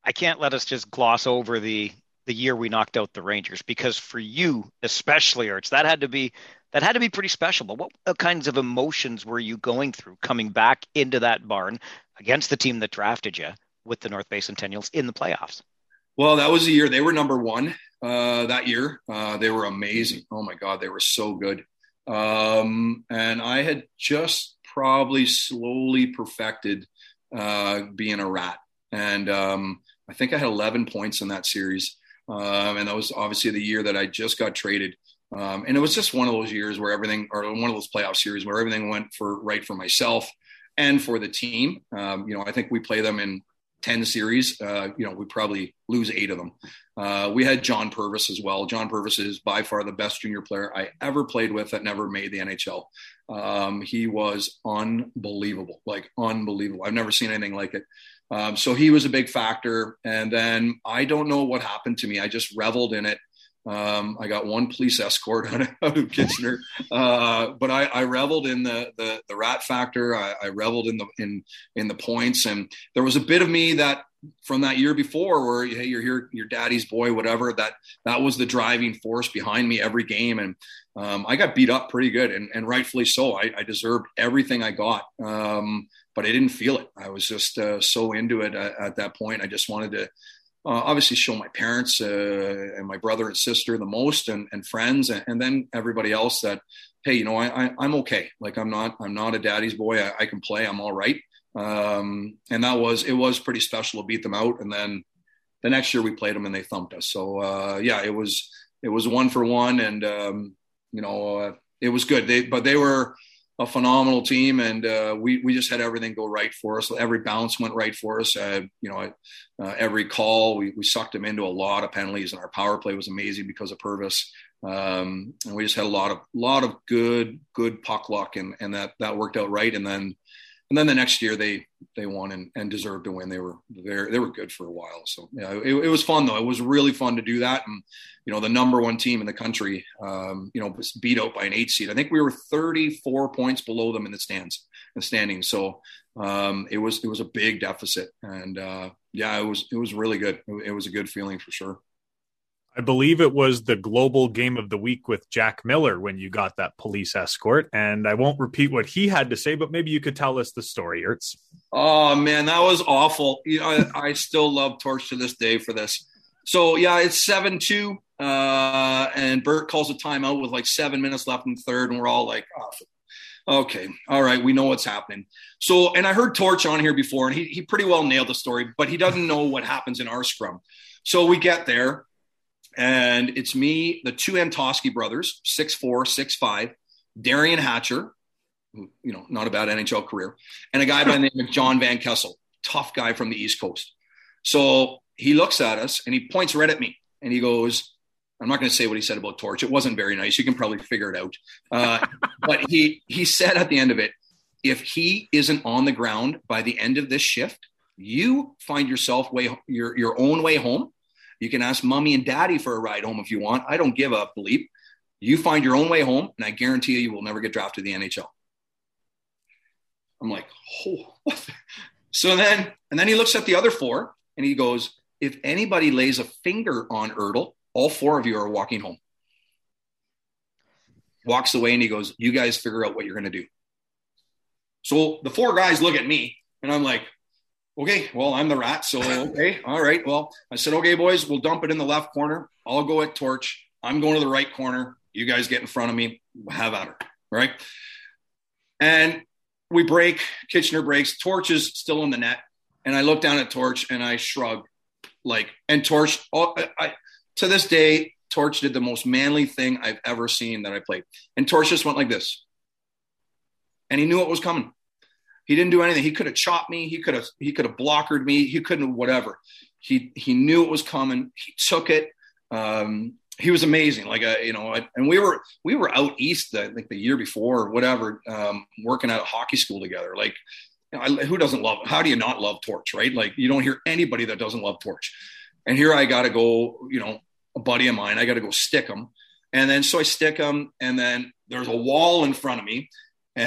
I can't let us just gloss over the the year we knocked out the Rangers because for you especially, Ertz, that had to be that had to be pretty special. But what kinds of emotions were you going through coming back into that barn against the team that drafted you with the North Bay Centennials in the playoffs? Well, that was the year they were number one uh, that year. Uh, they were amazing. Oh my God, they were so good. Um, and I had just probably slowly perfected uh, being a rat. And um, I think I had 11 points in that series. Um, and that was obviously the year that I just got traded. Um, and it was just one of those years where everything, or one of those playoff series where everything went for right for myself and for the team. Um, you know, I think we play them in 10 series. Uh, you know, we probably lose eight of them. Uh, we had John Purves as well. John Purves is by far the best junior player I ever played with that never made the NHL. Um, he was unbelievable, like unbelievable. I've never seen anything like it. Um, so he was a big factor. And then I don't know what happened to me. I just reveled in it. Um, I got one police escort out of Kitchener, uh, but I, I, reveled in the, the, the rat factor. I, I, reveled in the in in the points, and there was a bit of me that from that year before, where hey, you're here, your daddy's boy, whatever. That that was the driving force behind me every game, and um, I got beat up pretty good, and, and rightfully so. I, I deserved everything I got. Um, but I didn't feel it. I was just uh, so into it at, at, that point. I just wanted to uh, obviously show my parents uh, and my brother and sister the most, and, and friends, and, and, then everybody else that, hey, you know, I, am okay. Like I'm not I'm not a daddy's boy. I, I can play. I'm all right. Um, and that was it was pretty special to beat them out. And then the next year we played them and they thumped us. So uh, yeah, it was it was one for one, and um, you know uh, it was good. They but they were a phenomenal team, and uh, we we just had everything go right for us. Every bounce went right for us. Uh, you know, uh, every call we, we sucked them into a lot of penalties, and our power play was amazing because of Purves. Um, and we just had a lot of lot of good good puck luck, and and that that worked out right. And then and then the next year they they won and, and deserved to win. They were very they were good for a while. So yeah, it, it, was fun though. It was really fun to do that. And you know the number one team in the country, um, you know, was beat out by an eight seed. I think we were 34 points below them in the stands and standings. So um, it was it was a big deficit. And uh, yeah, it was it was really good. It, it was a good feeling for sure. I believe it was the global game of the week with Jack Miller when you got that police escort. And I won't repeat what he had to say, but maybe you could tell us the story, Ertz. Oh man, that was awful. You know, I, I still love Torch to this day for this. So yeah, it's seven two, uh, and Bert calls a timeout with like seven minutes left in the third, and we're all like, oh, okay, all right, we know what's happening. So, and I heard Torch on here before, and he he pretty well nailed the story, but he doesn't know what happens in our scrum. So we get there, and it's me, the two Antoski brothers, six four, six five, Derian Hatcher, who, you know, not a bad NHL career, and a guy by the name of John Van Kessel, tough guy from the East Coast. So he looks at us and he points right at me and he goes, I'm not going to say what he said about Torch. It wasn't very nice. You can probably figure it out. Uh, but he he said at the end of it, if he isn't on the ground by the end of this shift, you find yourself way your your own way home you can ask mommy and daddy for a ride home if you want. I don't give a bleep. You find your own way home, and I guarantee you, you will never get drafted to the NHL. I'm like, oh. So then, and then he looks at the other four and he goes, if anybody lays a finger on Ertel, all four of you are walking home. Walks away and he goes, you guys figure out what you're going to do. So the four guys look at me and I'm like, okay, well, I'm the rat. So, okay, all right. Well, I said, okay, boys, we'll dump it in the left corner. I'll go at torch. I'm going to the right corner. You guys get in front of me. Have at her. Right. And we break. Kitchener breaks. Torch is still in the net. And I look down at Torch and I shrug like, and Torch, oh, I, I, to this day, Torch did the most manly thing I've ever seen that I played. And Torch just went like this. And he knew what was coming. He didn't do anything. He could have chopped me. He could have he could have blockered me. He couldn't whatever. He he knew it was coming. He took it. Um, he was amazing. Like a, uh, you know, and we were we were out east, I think the year before or whatever, um, working at a hockey school together. Like, you know, I, who doesn't love? How do you not love Torch? Right? Like, you don't hear anybody that doesn't love Torch. And here I got to go. You know, a buddy of mine. I got to go stick him. And then so I stick him, and then there's a wall in front of me.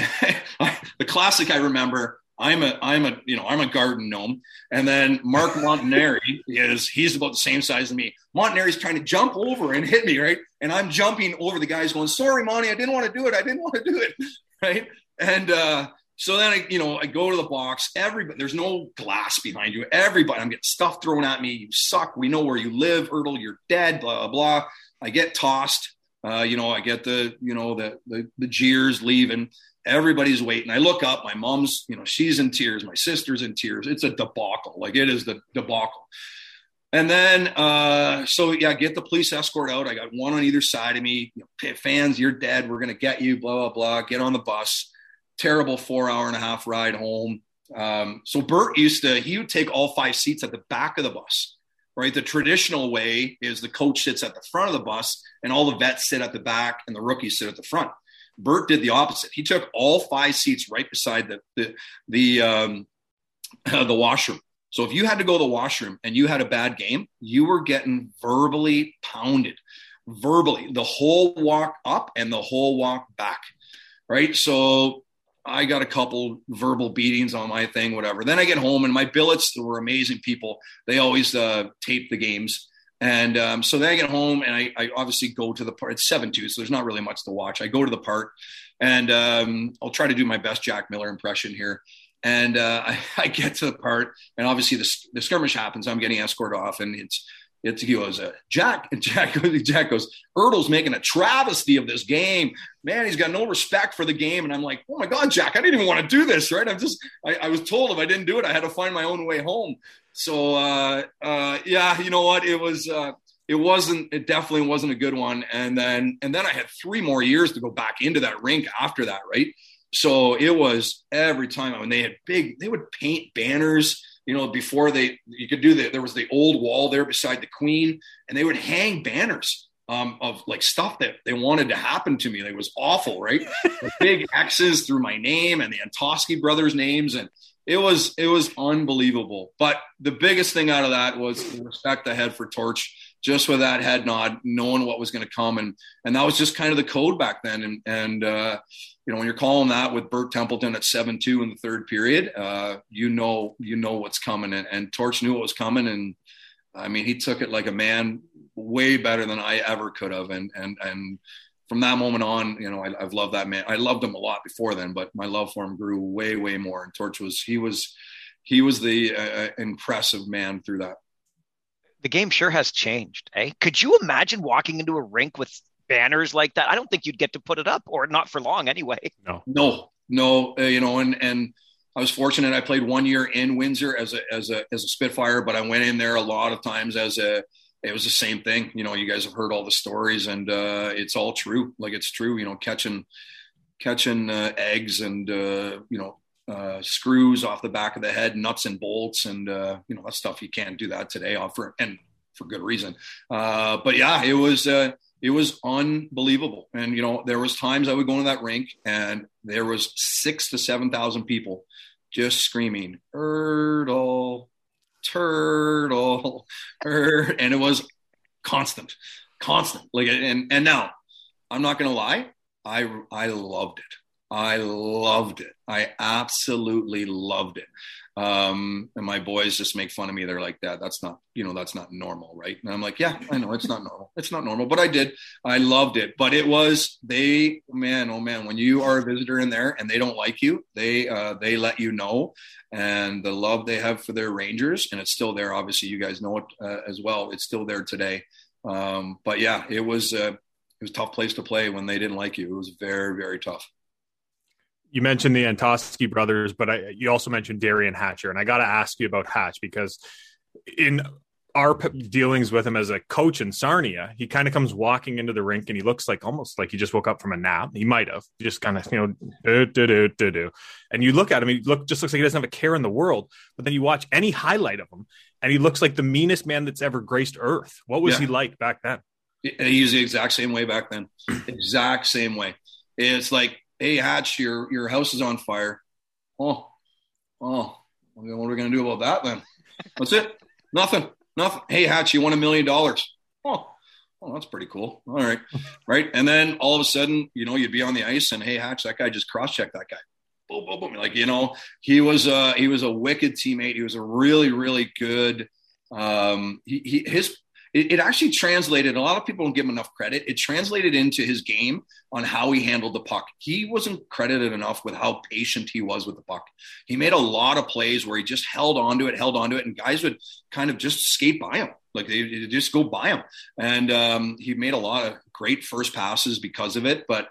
And the classic I remember I'm a I'm a you know I'm a garden gnome, and then Mark Montanari is he's about the same size as me. Montanari's trying to jump over and hit me right, and I'm jumping over the guys going, "Sorry, Monty, I didn't want to do it. I didn't want to do it." Right, and uh, so then I you know I go to the box. Everybody, there's no glass behind you. Everybody, I'm getting stuff thrown at me. You suck. We know where you live, Ertel. You're dead. Blah blah. blah. I get tossed. Uh, you know, I get the you know the the, the jeers leaving everybody's waiting. I look up, my mom's, you know, she's in tears, my sister's in tears. It's a debacle. Like it is the debacle. And then, uh, so yeah, get the police escort out. I got one on either side of me. You know, fans, you're dead. We're gonna get you. Blah blah blah. Get on the bus. Terrible four hour and a half ride home. Um, so Bert used to he would take all five seats at the back of the bus. Right, the traditional way is the coach sits at the front of the bus, and all the vets sit at the back, and the rookies sit at the front. Bert did the opposite. He took all five seats right beside the the the, um, the washroom. So if you had to go to the washroom and you had a bad game, you were getting verbally pounded, verbally the whole walk up and the whole walk back, right? So I got a couple verbal beatings on my thing, whatever. Then I get home and my billets were amazing people. They always uh, tape the games. And um, so then I get home and I, I, obviously go to the part. It's seven two, so there's not really much to watch. I go to the part, and um, I'll try to do my best Jack Miller impression here. And uh, I, I, get to the part, and obviously the, the skirmish happens. I'm getting escorted off, and it's it's he goes uh, Jack and Jack Jack goes Ertel's making a travesty of this game. Man, he's got no respect for the game, and I'm like, oh my god, Jack, I didn't even want to do this, right? I'm just I, I was told if I didn't do it, I had to find my own way home. So uh, uh, yeah, you know what? It was uh, it wasn't it definitely wasn't a good one. And then and then I had three more years to go back into that rink after that, right? So it was every time when they had big, they would paint banners. You know, before they you could do that. There was the old wall there beside the Queen, and they would hang banners um, of like stuff that they wanted to happen to me. It was awful, right? big X's through my name and the Antoski brothers' names, and it was it was unbelievable. But the biggest thing out of that was the respect I had for Torch, just with that head nod, knowing what was going to come, and and that was just kind of the code back then. And and uh, you know when you're calling that with Bert Templeton at seven two in the third period, uh, you know you know what's coming, and, and Torch knew what was coming, and I mean he took it like a man, way better than I ever could have, and and and from that moment on, you know, I, have loved that man. I loved him a lot before then, but my love for him grew way, way more. And Torch was he was he was the uh, uh, impressive man through that. The game sure has changed. Eh? Could you imagine walking into a rink with banners like that? I don't think you'd get to put it up, or not for long anyway. No, no, no. Uh, you know, and and I was fortunate. I played one year in Windsor as a as a as a Spitfire, but I went in there a lot of times as a it was the same thing. You know, you guys have heard all the stories, and uh, it's all true. Like it's true. You know, catching catching uh, eggs and uh, you know uh, screws off the back of the head, nuts and bolts, and uh, you know that stuff. You can't do that today, for and for good reason. Uh, but yeah, it was it was unbelievable. And you know, there was times I would go into that rink, and there was six to seven thousand people just screaming "Ertel, turtle, er, and it was constant, constant. Like, and and now I'm not to lie. I, I loved it. I loved it. I absolutely loved it. Um, and my boys just make fun of me. They're like, "Dad, that's not, you know, that's not normal, right?" And I'm like, "Yeah, I know it's not normal. It's not normal." But I did. I loved it. But it was they, man, oh man, when you are a visitor in there and they don't like you, they uh, they let you know, and the love they have for their Rangers, and it's still there. Obviously, you guys know it uh, as well. It's still there today. Um, but yeah, it was uh, it was tough place to play when they didn't like you. It was very very tough you mentioned the Antoski brothers, but I, you also mentioned Derian Hatcher, and I got to ask you about Hatch because in our dealings with him as a coach in Sarnia, he kind of comes walking into the rink and he looks like almost like he just woke up from a nap. He might have just kind of you know do do do do do, and you look at him, he look just looks like he doesn't have a care in the world. But then you watch any highlight of him, and he looks like the meanest man that's ever graced Earth. What was yeah. he like back then? He was the exact same way back then. exact same way. It's like hey Hatch, your your house is on fire. Oh, oh, what are we gonna do about that then? That's it. Nothing. Nothing. Hey Hatch, you won a million dollars. Oh, oh, that's pretty cool. All right, right. And then all of a sudden, you know, you'd be on the ice, and hey Hatch, that guy just cross checked that guy. Boom, boom, boom. Like you know, he was uh he was a wicked teammate. He was a really, really good. Um, he, he his it, it, actually translated. A lot of people don't give him enough credit. It translated into his game on how he handled the puck. He wasn't credited enough with how patient he was with the puck. He made a lot of plays where he just held onto it, held onto it, and guys would kind of just skate by him. Like they, just go by him. And um, he made a lot of great first passes because of it. But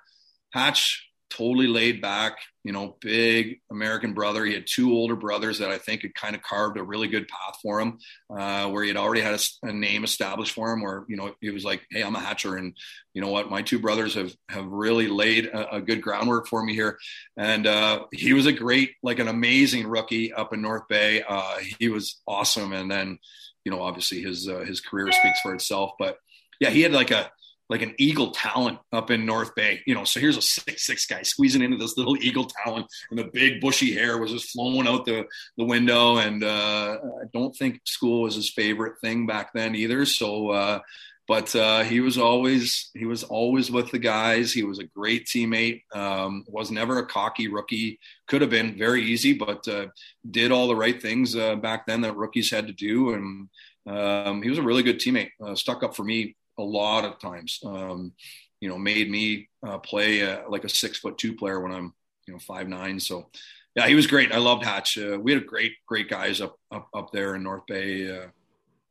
Hatch totally laid back, you know, big American brother. He had two older brothers that I think had kind of carved a really good path for him, uh, where he had already had a, a, name established for him. Where you know he was like, "Hey, I'm a hatcher," and you know what, my two brothers have have really laid a, a good groundwork for me here. And uh, he was a great, like an amazing rookie up in North Bay. Uh, he was awesome, and then you know, obviously his uh, his career speaks for itself. But yeah, he had like a like an eagle talon up in North Bay. You know, so here's a six six guy squeezing into this little eagle talon, and the big bushy hair was just flowing out the the window. And uh, I don't think school was his favorite thing back then either. So, uh, but uh, he was always he was always with the guys. He was a great teammate. Um, was never a cocky rookie. Could have been very easy, but uh, did all the right things uh, back then that rookies had to do and. Um, he was a really good teammate. Uh, stuck up for me a lot of times. Um, you know, made me uh, play uh, like a six foot two player when I'm you know five nine. So yeah, he was great. I loved Hatch. Uh, we had great great guys up up up there in North Bay. Uh,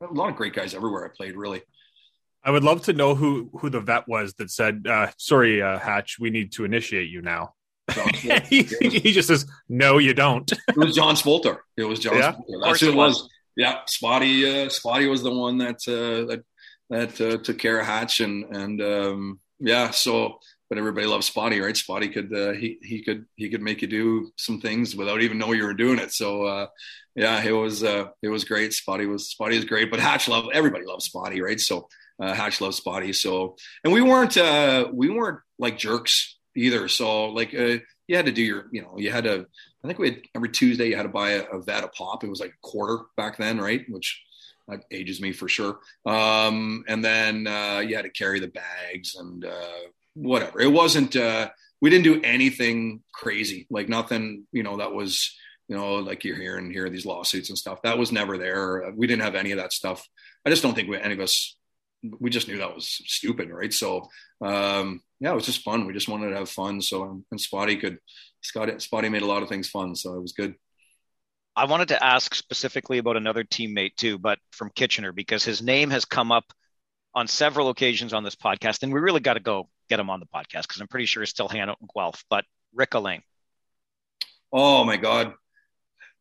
a lot of great guys everywhere I played. Really. I would love to know who who the vet was that said, uh, "Sorry, uh, Hatch, we need to initiate you now." he, he, just says, "No, you don't." it was John Spoltore. It was John. Yeah, Spoltore. That's who it was. was. Yeah, Spotty. Uh, Spotty was the one that uh, that that uh, took care of Hatch and and um, yeah, so but everybody loves Spotty, right? Spotty could uh, he he could he could make you do some things without even knowing you were doing it. So uh, yeah, it was uh, it was great. Spotty was Spotty is great, but Hatch love everybody loves Spotty, right? So uh, Hatch loves Spotty. So and we weren't uh, we weren't like jerks either. So like uh, you had to do your you know you had to I think we had every Tuesday you had to buy a, vet a vat of pop. It was like a quarter back then, right? Which that ages me for sure. Um, and then uh, you had to carry the bags and uh, whatever. It wasn't. Uh, we didn't do anything crazy, like nothing. You know, that was you know like you're hearing here these lawsuits and stuff. That was never there. We didn't have any of that stuff. I just don't think we, any of us. We just knew that was stupid, right? So um, yeah, it was just fun. We just wanted to have fun. So and Spotty could, Scotty, Spotty made a lot of things fun. So it was good. I wanted to ask specifically about another teammate too, but from Kitchener because his name has come up on several occasions on this podcast, and we really got to go get him on the podcast because I'm pretty sure he's still hanging out in Guelph. But Rick Allain. Oh my God.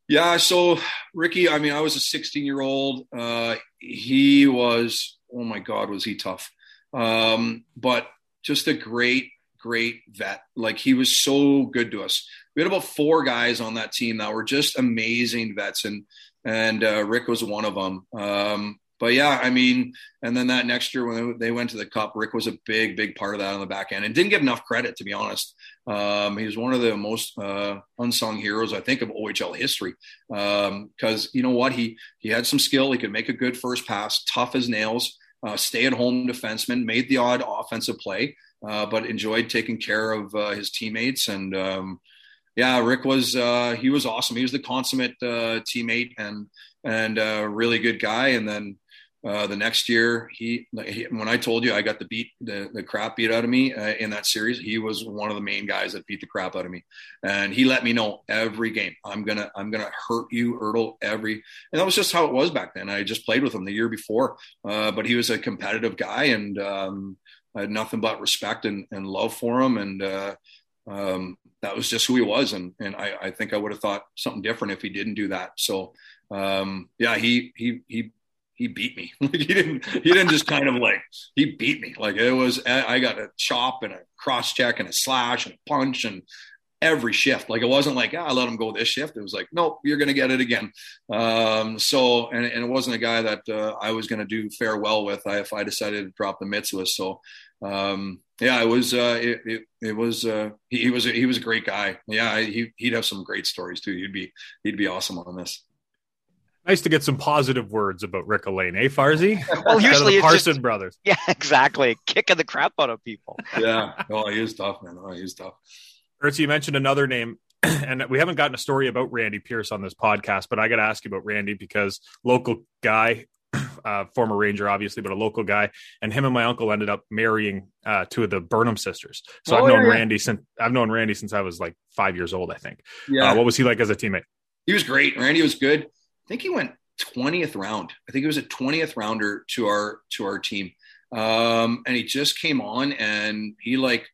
Yeah, so Ricky, I mean, I was a 16 year old. Uh, he was, oh my God, was he tough? Um, but just a great, great vet. Like he was so good to us we had about four guys on that team that were just amazing vets, and and uh, Rick was one of them. Um, but yeah, I mean, and then that next year when they went to the Cup, Rick was a big, big part of that on the back end, and didn't get enough credit to be honest. Um, he was one of the most uh, unsung heroes, I think, of OHL history. Because um, you know what, he he had some skill. He could make a good first pass, tough as nails. uh, stay-at-home defenseman, made the odd offensive play, uh, but enjoyed taking care of uh, his teammates. And um, yeah, Rick was uh, he was awesome. He was the consummate uh, teammate and and a really good guy. And then uh, the next year, he, he, when I told you I got the beat the, the crap beat out of me uh, in that series, he was one of the main guys that beat the crap out of me, and he let me know every game I'm gonna I'm gonna hurt you, Ertel, every. And that was just how it was back then. I just played with him the year before, uh, but he was a competitive guy, and um, I had nothing but respect and, and love for him, and uh, um, that was just who he was. And and I, I think I would have thought something different if he didn't do that. So um, yeah, he he he he beat me. he didn't he didn't just kind of like he beat me. Like it was I got a chop and a cross check and a slash and a punch and every shift. Like it wasn't like ah, I let him go this shift. It was like nope, you're going to get it again. Um, so and, and, it wasn't a guy that uh, I was going to do farewell with if I decided to drop the mitts with. So um, yeah, it was uh, it, it, it was uh, he, he, was a, he was a great guy. Yeah, he he'd have some great stories too. He'd be he'd be awesome on this. Nice to get some positive words about Rick Allain, eh, Farzi? Well, usually the Parson just, brothers. Yeah, exactly. Kicking the crap out of people. yeah. Oh, he is tough, man. Oh, he's tough. Ertz, you mentioned another name, and we haven't gotten a story about Randy Pierce on this podcast, but I got to ask you about Randy because local guy, uh, former Ranger, obviously, but a local guy, and him and my uncle ended up marrying uh, two of the Burnham sisters. So oh, I've known yeah, Randy since I've known Randy since I was like five years old, I think. Yeah. Uh, what was he like as a teammate? He was great. Randy was good I think he went 20th round. I think he was a 20th rounder to our to our team. Um, and he just came on and he like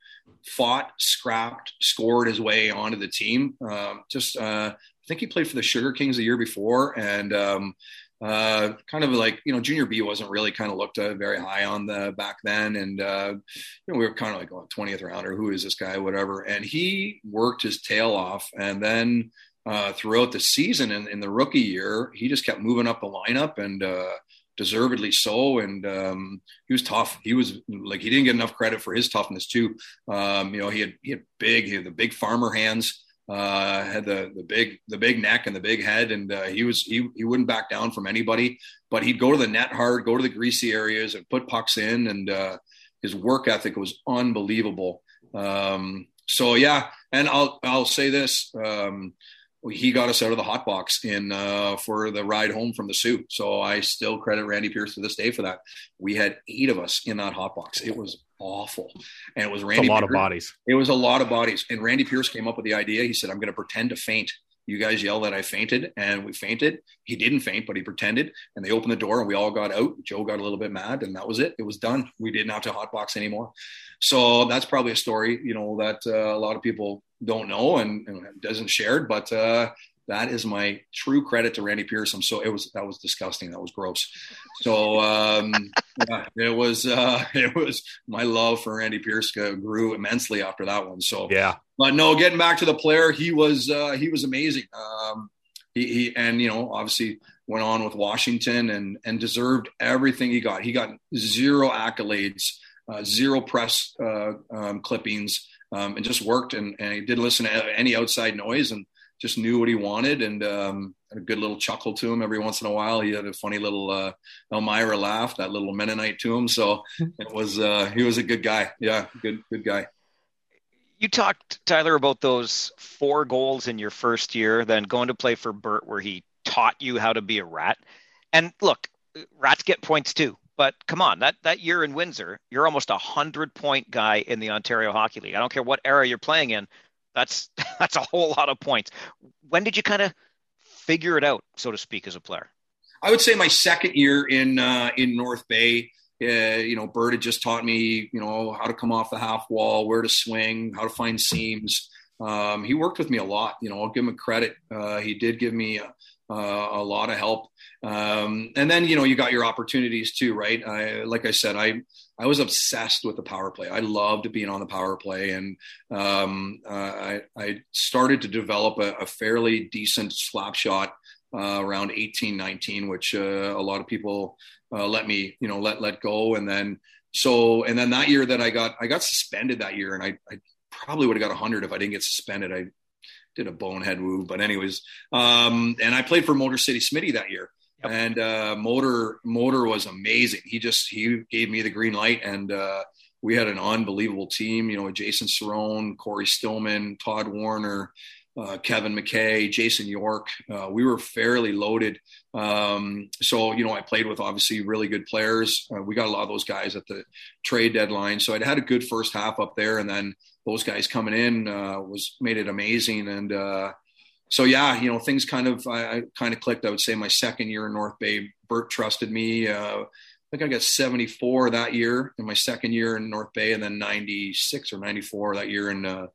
fought, scrapped, scored his way onto the team. Um, just uh, I think he played for the Sugar Kings the year before, and um, uh, kind of like you know junior B wasn't really kind of looked uh, very high on the back then, and uh, you know we were kind of like oh, 20th rounder, who is this guy, whatever. And he worked his tail off, and then uh, throughout the season in, in, the rookie year, he just kept moving up the lineup and uh, deservedly so. And um, he was tough. He was like he didn't get enough credit for his toughness too. Um, you know, he had he had big, he had the big farmer hands. Uh, had the the big the big neck and the big head, and uh, he was he he wouldn't back down from anybody. But he'd go to the net hard, go to the greasy areas, and put pucks in. And uh, his work ethic was unbelievable. Um, so yeah, and I'll I'll say this. Um, he got us out of the hot box in uh, for the ride home from the Soo. So I still credit Randy Pierce to this day for that. We had eight of us in that hot box. It was awful, and it was Randy. It's a lot Pierce. of bodies. It was a lot of bodies, and Randy Pierce came up with the idea. He said, "I'm going to pretend to faint." You guys yell that I fainted, and we fainted. He didn't faint, but he pretended, and they opened the door, and we all got out. Joe got a little bit mad, and that was it. It was done. We didn't have to hotbox anymore. So that's probably a story, you know, that uh, a lot of people don't know and, and doesn't shared, but uh, that is my true credit to Randy Pearson. So it was that was disgusting. That was gross. So um, yeah, it was uh, it was my love for Randy Pierce grew immensely after that one. So yeah, but no, getting back to the player, he was uh, he was amazing. Um, he, he and you know obviously went on with Washington and and deserved everything he got. He got zero accolades, uh, zero press uh, um, clippings um, and just worked and, and he didn't listen to any outside noise and just knew what he wanted and um, a good little chuckle to him every once in a while. He had a funny little uh, Elmira laugh, that little Mennonite to him. So it was uh, he was a good guy. Yeah, good good guy. You talked Tyler about those four goals in your first year, then going to play for Bert, where he taught you how to be a rat. And look, rats get points too. But come on, that that year in Windsor, you're almost a hundred point guy in the Ontario Hockey League. I don't care what era you're playing in. That's that's a whole lot of points. When did you kind of figure it out, so to speak, as a player? I would say my second year in uh, in North Bay. Uh, you know, Bert had just taught me, you know, how to come off the half wall, where to swing, how to find seams. Um, he worked with me a lot. You know, I'll give him credit. Uh, he did give me a, a lot of help. Um, and then, you know, you got your opportunities too, right? I, like I said, I, I was obsessed with the power play. I loved being on the power play. And um, uh, I, I started to develop a, a fairly decent slap shot uh, around 18, 19, which uh, a lot of people uh, let me, you know, let, let go. And then, so, and then that year that I got, I got suspended that year and I, I probably would have got 100 if I didn't get suspended. I did a bonehead move, but anyways, um, and I played for Motor City Smitty that year. Yep. And uh, motor motor was amazing. He just he gave me the green light, and uh, we had an unbelievable team. You know, Jason Cerrone, Cory Stillman, Todd Warriner, uh, Kevin McKay, Jason York. Uh, we were fairly loaded. Um, so, you know, I played with obviously really good players. Uh, we got a lot of those guys at the trade deadline. So I'd had a good first half up there. And then those guys coming in uh, was made it amazing. And uh, so, yeah, you know, things kind of, I, I, kind of clicked. I would say my second year in North Bay, Bert trusted me. Uh, I think I got 74 that year in my second year in North Bay, and then 96 or 94 that year in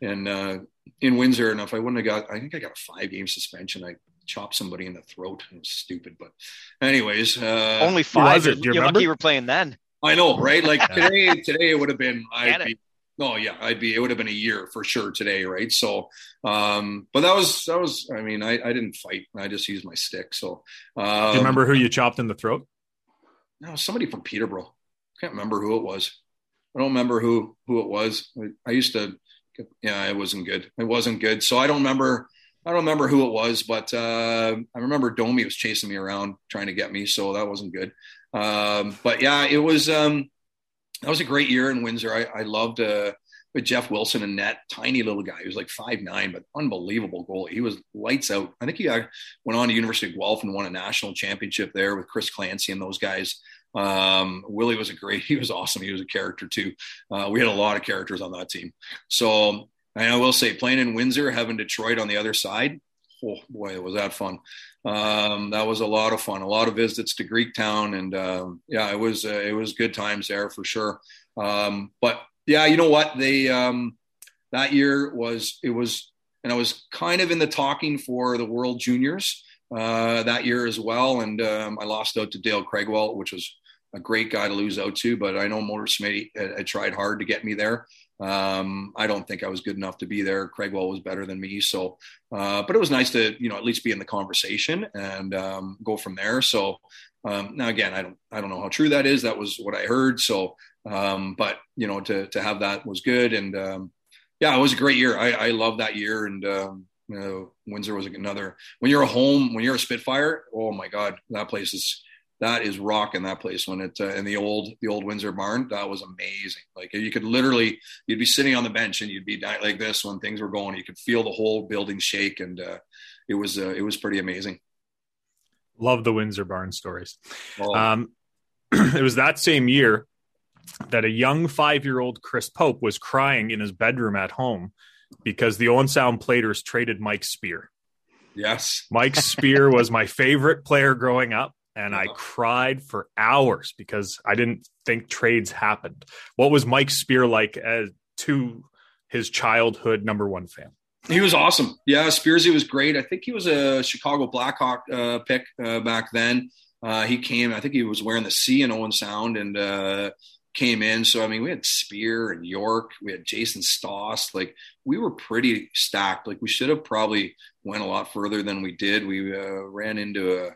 in in Windsor, and if I wouldn't have got, I think I got a five game suspension. I chopped somebody in the throat. It was stupid, but anyways, uh, only five. You You're lucky you were playing then. I know, right? Like today, today it would have been. I'd be, oh yeah, I'd be. It would have been a year for sure today, right? So, um, but that was that was. I mean, I, I didn't fight. I just used my stick. So, um, do you remember who you chopped in the throat? No, somebody from Peterborough. I can't remember who it was. I don't remember who who it was. I, I used to yeah, it wasn't good. It wasn't good. So I don't remember. I don't remember who it was, but uh, I remember Domi was chasing me around trying to get me, so that wasn't good. Um, but yeah, it was. Um, that was a great year in Windsor. I, I loved uh, with Jeff Wilson and net, tiny little guy. He was like five nine, but unbelievable goalie. He was lights out. I think he went on to University of Guelph and won a national championship there with Chris Clancy and those guys. Um, Willie was a great, he was awesome. He was a character too. Uh, we had a lot of characters on that team. So, I will say, playing in Windsor, having Detroit on the other side, oh boy, was that fun. Um, that was a lot of fun. A lot of visits to Greektown, and um, yeah, it was uh, it was good times there for sure. Um, but yeah, you know what? They um, that year was it was, and I was kind of in the talking for the World Juniors uh, that year as well, and um, I lost out to Dale Craigwell, which was a great guy to lose out to, but I know Motor Smitty had, had tried hard to get me there. Um, I don't think I was good enough to be there. Craigwell was better than me. So, uh, but it was nice to, you know, at least be in the conversation and um, go from there. So um, now again, I don't, I don't know how true that is. That was what I heard. So, um, but you know, to, to have that was good. And um, yeah, it was a great year. I, I love that year. And, um, you know, Windsor was another, when you're a home, when you're a Spitfire, oh my God, that place is, that is rocking that place when it uh, in the old the old Windsor barn. That was amazing. Like you could literally you'd be sitting on the bench and you'd be like this when things were going. You could feel the whole building shake and uh, it was uh, it was pretty amazing. Love the Windsor barn stories. Oh. um, it was that same year that a young five year old Chris Pope was crying in his bedroom at home because the Owen Sound Platers traded Mike Speer. Yes. Mike Speer was my favorite player growing up and I cried for hours because I didn't think trades happened. What was Mike Speer like as to his childhood number one fan? He was awesome. Yeah, Spearsy was great. I think he was a Chicago Blackhawk uh, pick uh, back then. Uh, he came. I think he was wearing the C in Owen Sound and uh, came in. So I mean, we had Speer and York. We had Jason Stoss. Like we were pretty stacked. Like we should have probably went a lot further than we did. We uh, ran into a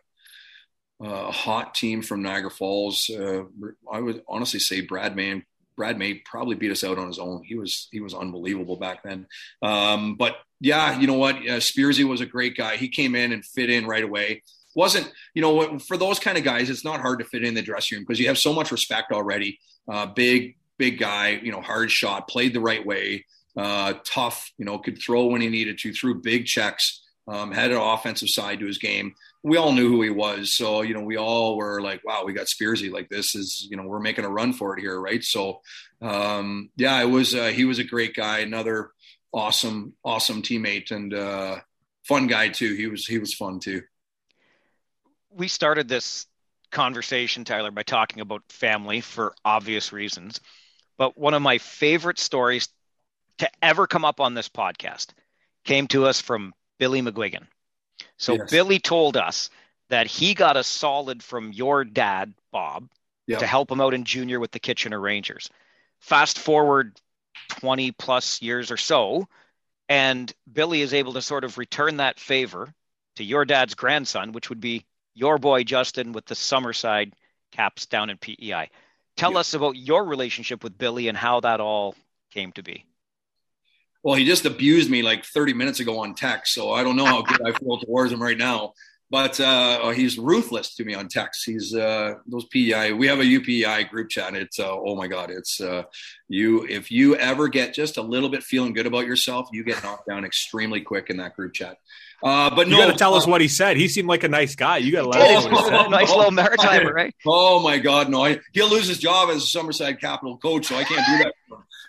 a hot team from Niagara Falls. Uh, I would honestly say Brad May. Brad May probably beat us out on his own. He was he was unbelievable back then. Um, but yeah, you know what? Uh, Spearsy was a great guy. He came in and fit in right away. Wasn't you know for those kind of guys, it's not hard to fit in the dressing room because you have so much respect already. Uh, big big guy, you know, hard shot, played the right way, uh, tough. You know, could throw when he needed to, threw big checks. Um, had an offensive side to his game we all knew who he was. So, you know, we all were like, wow, we got Spearsy. Like this is, you know, we're making a run for it here. Right. So, um, yeah, it was, uh, he was a great guy. Another awesome, awesome teammate and, uh, fun guy too. He was, he was fun too. We started this conversation, Tyler, by talking about family for obvious reasons. But one of my favorite stories to ever come up on this podcast came to us from Billy McGuigan. So yes. Billy told us that he got a solid from your dad, Bob, yep. to help him out in junior with the Kitchener Rangers. Fast forward 20 plus years or so, and Billy is able to sort of return that favor to your dad's grandson, which would be your boy Justin with the Summerside caps down in PEI. Tell yep. us about your relationship with Billy and how that all came to be. Well, he just abused me like 30 minutes ago on text, so I don't know how good I feel towards him right now. but uh, oh, he's ruthless to me on text. He's uh, those PEI. We have a UPEI group chat. It's uh, oh my god, it's uh, you. If you ever get just a little bit feeling good about yourself, you get knocked down extremely quick in that group chat. Uh, but you no, got to tell us uh, what he said. He seemed like a nice guy. You got to let us know what he nice little maritimer, right? Oh my God, no! I, he'll lose his job as a Summerside Capital coach, so I can't do that.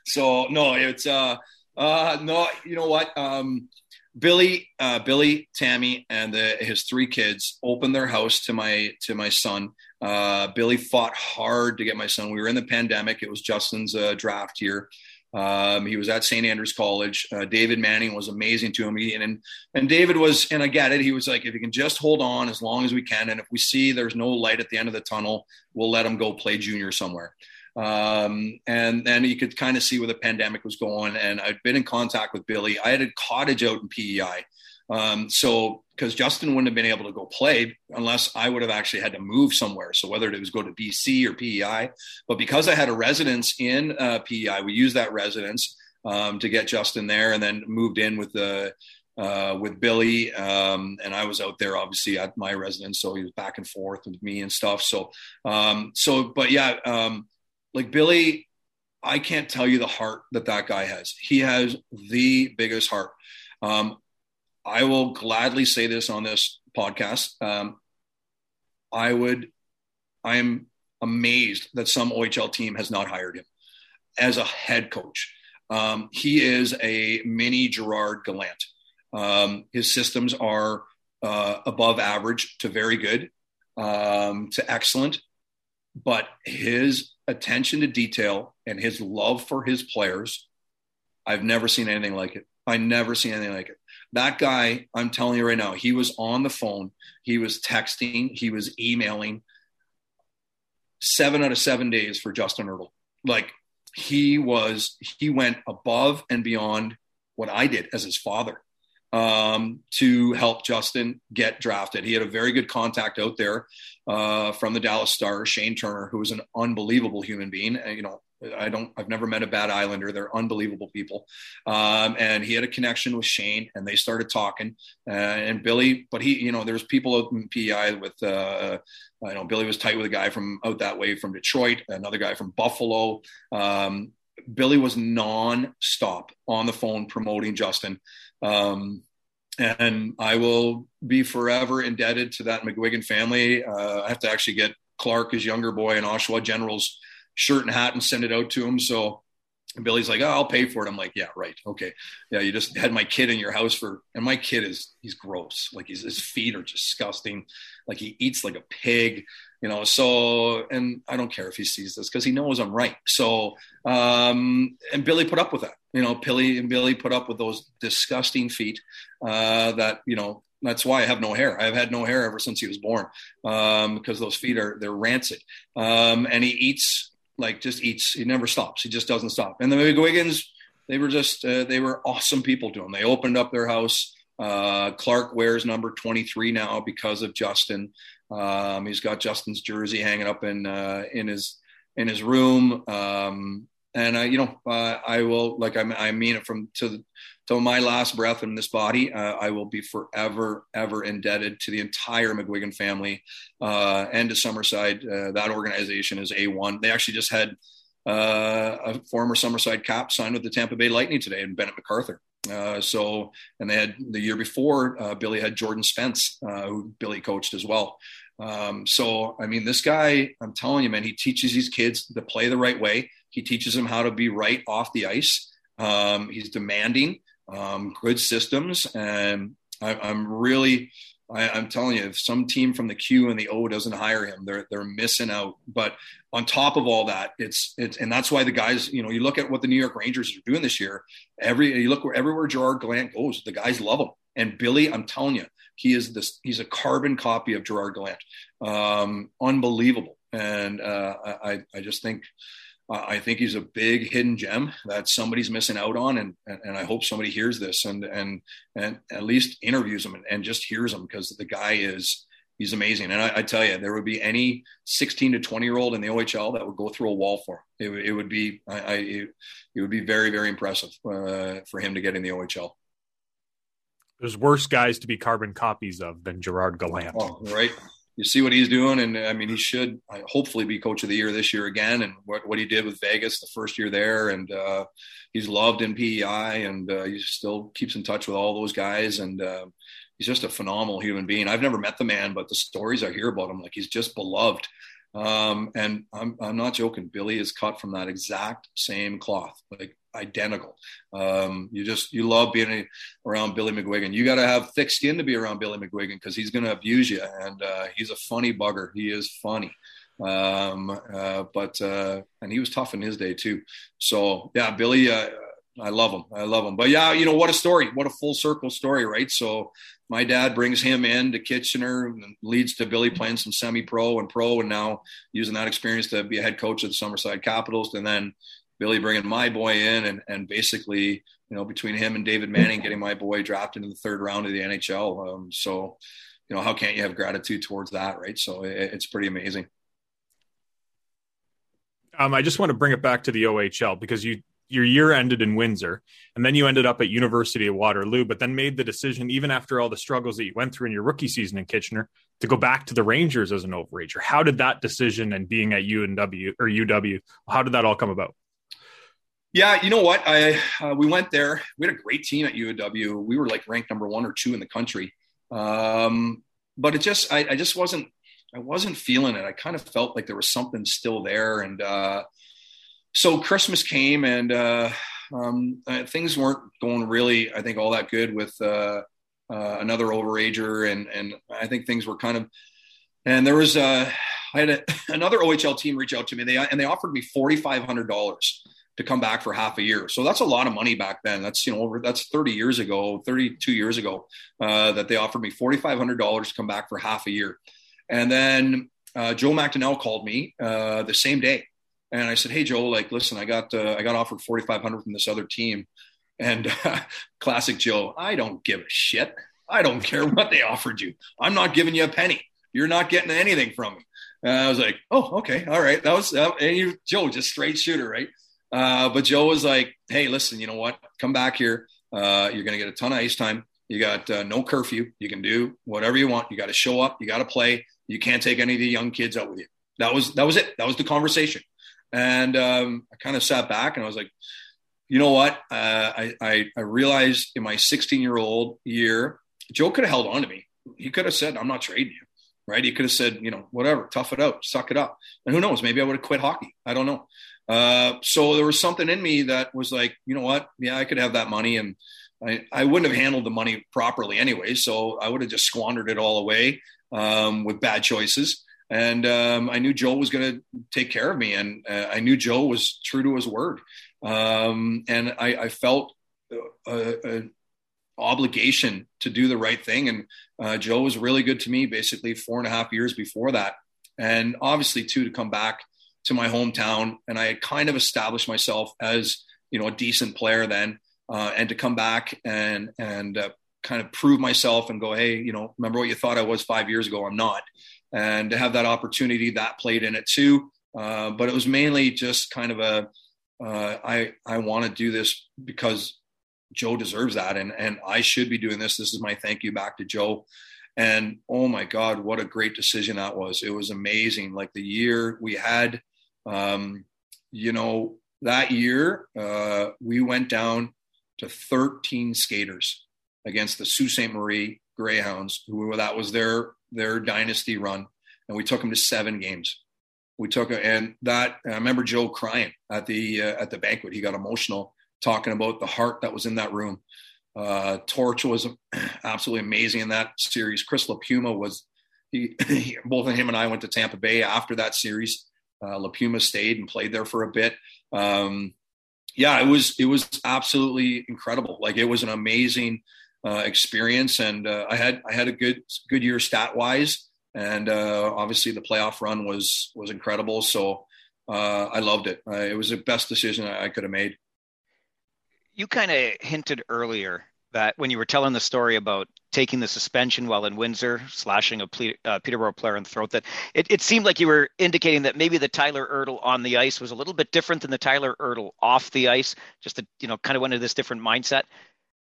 So no, it's uh, uh, no. You know what? Um, Billy, uh, Billy, Tammy, and the, his three kids opened their house to my to my son. Uh, Billy fought hard to get my son. We were in the pandemic. It was Justin's uh, draft year. Um, he was at St. Andrews College. Uh, David Manning was amazing to him. He, and, and David was, and I get it. He was like, if you can just hold on as long as we can. And if we see there's no light at the end of the tunnel, we'll let him go play junior somewhere. Um, and then you could kind of see where the pandemic was going. And I'd been in contact with Billy. I had a cottage out in PEI. Um, so, because Justin wouldn't have been able to go play unless I would have actually had to move somewhere. So, whether it was go to BC or PEI, but because I had a residence in uh, PEI, we used that residence um, to get Justin there, and then moved in with the uh, with Billy, um, and I was out there obviously at my residence, so he was back and forth with me and stuff. So, um, so, but yeah, um, like Billy, I can't tell you the heart that that guy has. He has the biggest heart. Um, I will gladly say this on this podcast. Um, I would, I am amazed that some OHL team has not hired him as a head coach. Um, he is a mini Gerard Gallant. Um, his systems are uh, above average to very good um, to excellent, but his attention to detail and his love for his players, I've never seen anything like it. I never seen anything like it. That guy, I'm telling you right now, he was on the phone, he was texting, he was emailing seven out of seven days for Justin Ertel. Like he was, he went above and beyond what I did as his father um, to help Justin get drafted. He had a very good contact out there uh, from the Dallas Stars, Shane Turner, who was an unbelievable human being. And, you know, I don't, I've never met a bad Islander. They're unbelievable people. Um, and he had a connection with Shane and they started talking uh, and Billy, but he, you know, there's people out in PEI with, uh, I know Billy was tight with a guy from out that way from Detroit, another guy from Buffalo. Um, Billy was non-stop on the phone promoting Justin. Um, and I will be forever indebted to that McGuigan family. Uh, I have to actually get Clark, his younger boy, and Oshawa General's shirt and hat and send it out to him. So Billy's like, oh, I'll pay for it. I'm like, yeah, right. Okay. Yeah. You just had my kid in your house for, and my kid is, he's gross. Like he's, his feet are disgusting. Like he eats like a pig, you know? So, and I don't care if he sees this cause he knows I'm right. So, um, and Billy put up with that, you know, Billy and Billy put up with those disgusting feet, uh, that, you know, that's why I have no hair. I've had no hair ever since he was born, um, because those feet are, they're rancid. Um, and he eats, like just eats. He never stops. He just doesn't stop. And the McGuigans, they were just uh, they were awesome people to him. They opened up their house. Uh, Clark wears number 23 now because of Justin. Um, he's got Justin's jersey hanging up in uh, in his in his room. Um, and I, you know, uh, I will like I, I mean it from to till my last breath in this body. Uh, I will be forever, ever indebted to the entire McGuigan family uh, and to Summerside. Uh, that organization is a one. They actually just had uh, a former Summerside cap signed with the Tampa Bay Lightning today, and Bennett MacArthur. Uh, so, and they had the year before, Billy had Jordan Spence, who Billy coached as well. Um, so, I mean, this guy, I'm telling you, man, he teaches these kids to play the right way. He teaches them how to be right off the ice. Um, he's demanding, um, good systems, and I, am really, I, am telling you, if some team from the Q and the O doesn't hire him, they're they're missing out. But on top of all that, it's it's, and that's why the guys, you know, you look at what the New York Rangers are doing this year. Every you look where everywhere Gerard Gallant goes, the guys love him. And Billy, I'm telling you, he is this. He's a carbon copy of Gerard Gallant. Um, unbelievable, and uh, I I just think I think he's a big hidden gem that somebody's missing out on, and and I hope somebody hears this and and and at least interviews him and, and just hears him because the guy is he's amazing. And I, I, tell you, there would be any 16 to 20 year old in the OHL that would go through a wall for him. It, it would be I, I it, would be very very impressive uh, for him to get in the OHL. There's worse guys to be carbon copies of than Gerard Gallant. Oh, right. You see what he's doing, and I mean, he should hopefully be coach of the year this year again. And what, what he did with Vegas the first year there, and uh, he's loved in PEI, and uh, he still keeps in touch with all those guys. And uh, he's just a phenomenal human being. I've never met the man, but the stories I hear about him, like he's just beloved. Um, and I'm, I'm not joking. Billy is cut from that exact same cloth. Like identical. Um, you just you love being around Billy McGuigan. You got to have thick skin to be around Billy McGuigan because he's going to abuse you, and uh, he's a funny bugger. He is funny. Um, uh, but uh, and he was tough in his day too. So yeah, Billy. Uh, I love him. I love him. But yeah, you know what a story. What a full circle story, right? So my dad brings him in to Kitchener and leads to Billy playing some semi-pro and pro, and now using that experience to be a head coach of the Summerside Capitals. And then Billy bringing my boy in and, and basically, you know, between him and David Manning getting my boy drafted in the third round of the NHL. Um, so, you know, how can't you have gratitude towards that, right? So it, it's pretty amazing. Um, I just want to bring it back to the OHL because you your year ended in Windsor, and then you ended up at University of Waterloo, but then made the decision, even after all the struggles that you went through in your rookie season in Kitchener, to go back to the Rangers as an overager. How did that decision and being at UNW or UW, how did that all come about? Yeah, you know what? I uh, we went there. We had a great team at UW. We were like ranked number one or two in the country, um, but it just I, I, just wasn't I wasn't feeling it. I kind of felt like there was something still there, and uh, so Christmas came, and uh, um, uh, things weren't going really. I think all that good with uh, uh, another overager, and and I think things were kind of. And there was I had a, another OHL team reach out to me. They and they offered me forty five hundred dollars to come back for half a year. So that's a lot of money back then. That's you know over that's 30 years ago, 32 years ago uh, that they offered me $4,500 to come back for half a year. And then uh, Joe McDonnell called me uh, the same day, and I said, "Hey Joe, like listen, I got uh, I got offered 4,500 from this other team." And classic Joe, I don't give a shit. I don't care what they offered you. I'm not giving you a penny. You're not getting anything from me. And I was like, oh, okay, all right. That was uh, and you, Joe, just straight shooter, right? Uh, but Joe was like, hey, listen, you know what? Come back here. Uh, you're going to get a ton of ice time. You got uh, no curfew. You can do whatever you want. You got to show up. You got to play. You can't take any of the young kids out with you. That was that was it. That was the conversation. And um, I kind of sat back and I was like, you know what? Uh, I, I, I realized in my 16 year old year, Joe could have held on to me. He could have said, I'm not trading you. Right. He could have said, you know, whatever, tough it out, suck it up. And who knows? Maybe I would have quit hockey. I don't know. Uh, so there was something in me that was like, you know what? Yeah, I could have that money, and I, I wouldn't have handled the money properly anyway. So I would have just squandered it all away um, with bad choices. And um, I knew Joe was going to take care of me, and uh, I knew Joe was true to his word. Um, and I, I felt a, a, obligation to do the right thing. And uh, Joe was really good to me, basically four and a half years before that, and obviously too to come back to my hometown, and I had kind of established myself as you know a decent player then, uh, and to come back and and uh, kind of prove myself and go, hey, you know, remember what you thought I was five years ago? I'm not, and to have that opportunity that played in it too. Uh, but it was mainly just kind of a uh, I I want to do this because Joe deserves that, and and I should be doing this. This is my thank you back to Joe. And oh my God, what a great decision that was! It was amazing. Like the year we had um, you know, that year uh, we went down to 13 skaters against the Sault Ste. Marie Greyhounds, who that was their their dynasty run, and we took them to seven games. We took and that and I remember Joe crying at the uh, at the banquet. He got emotional talking about the heart that was in that room. Uh, Torch was absolutely amazing in that series. Chris LiPuma was he, he, both of him and I went to Tampa Bay after that series. Uh, LiPuma stayed and played there for a bit. Um, yeah, it was it was absolutely incredible. Like it was an amazing uh, experience, and uh, I had I had a good good year stat wise, and uh, obviously the playoff run was was incredible. So uh, I loved it. Uh, it was the best decision I could have made. You kind of hinted earlier that when you were telling the story about taking the suspension while in Windsor, slashing a ple- uh, Peterborough player in the throat, that it, it seemed like you were indicating that maybe the Tyler Ertel on the ice was a little bit different than the Tyler Ertel off the ice, just to, you know, kind of went into this different mindset.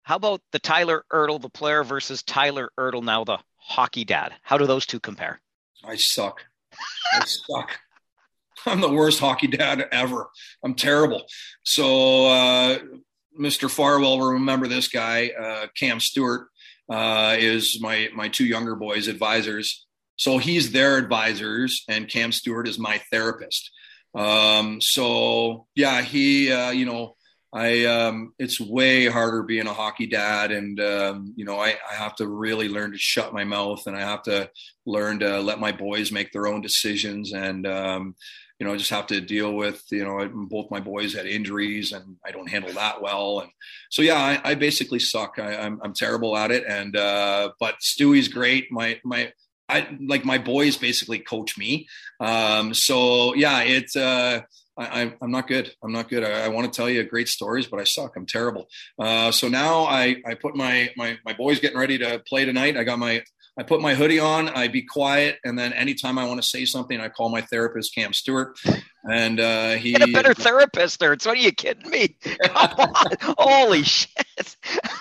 How about the Tyler Ertel, the player, versus Tyler Ertel, now the hockey dad? How do those two compare? I suck. I suck. I'm the worst hockey dad ever. I'm terrible. So, uh, Mr. Farwell will remember this guy, uh, Cam Stewart, uh, is my my two younger boys' advisors. So he's their advisors, and Cam Stewart is my therapist. Um, so yeah, he, uh, you know, I um, it's way harder being a hockey dad, and um, you know I, I have to really learn to shut my mouth, and I have to learn to let my boys make their own decisions, and um, you know I just have to deal with you know both my boys had injuries, and I don't handle that well, and so yeah, I, I basically suck. I, am I'm, I'm terrible at it, and uh, but Stewie's great. My my I like my boys basically coach me, um, so yeah, it's. Uh, I, am not good. I'm not good. I, I, want to tell you great stories, but I suck. I'm terrible. Uh, so now I, I put my, my, my boys getting ready to play tonight. I got my, I put my hoodie on, I be quiet. And then anytime I want to say something, I call my therapist, Cam Stewart. And uh, he. Get a better therapist there. What are you kidding me? Holy shit.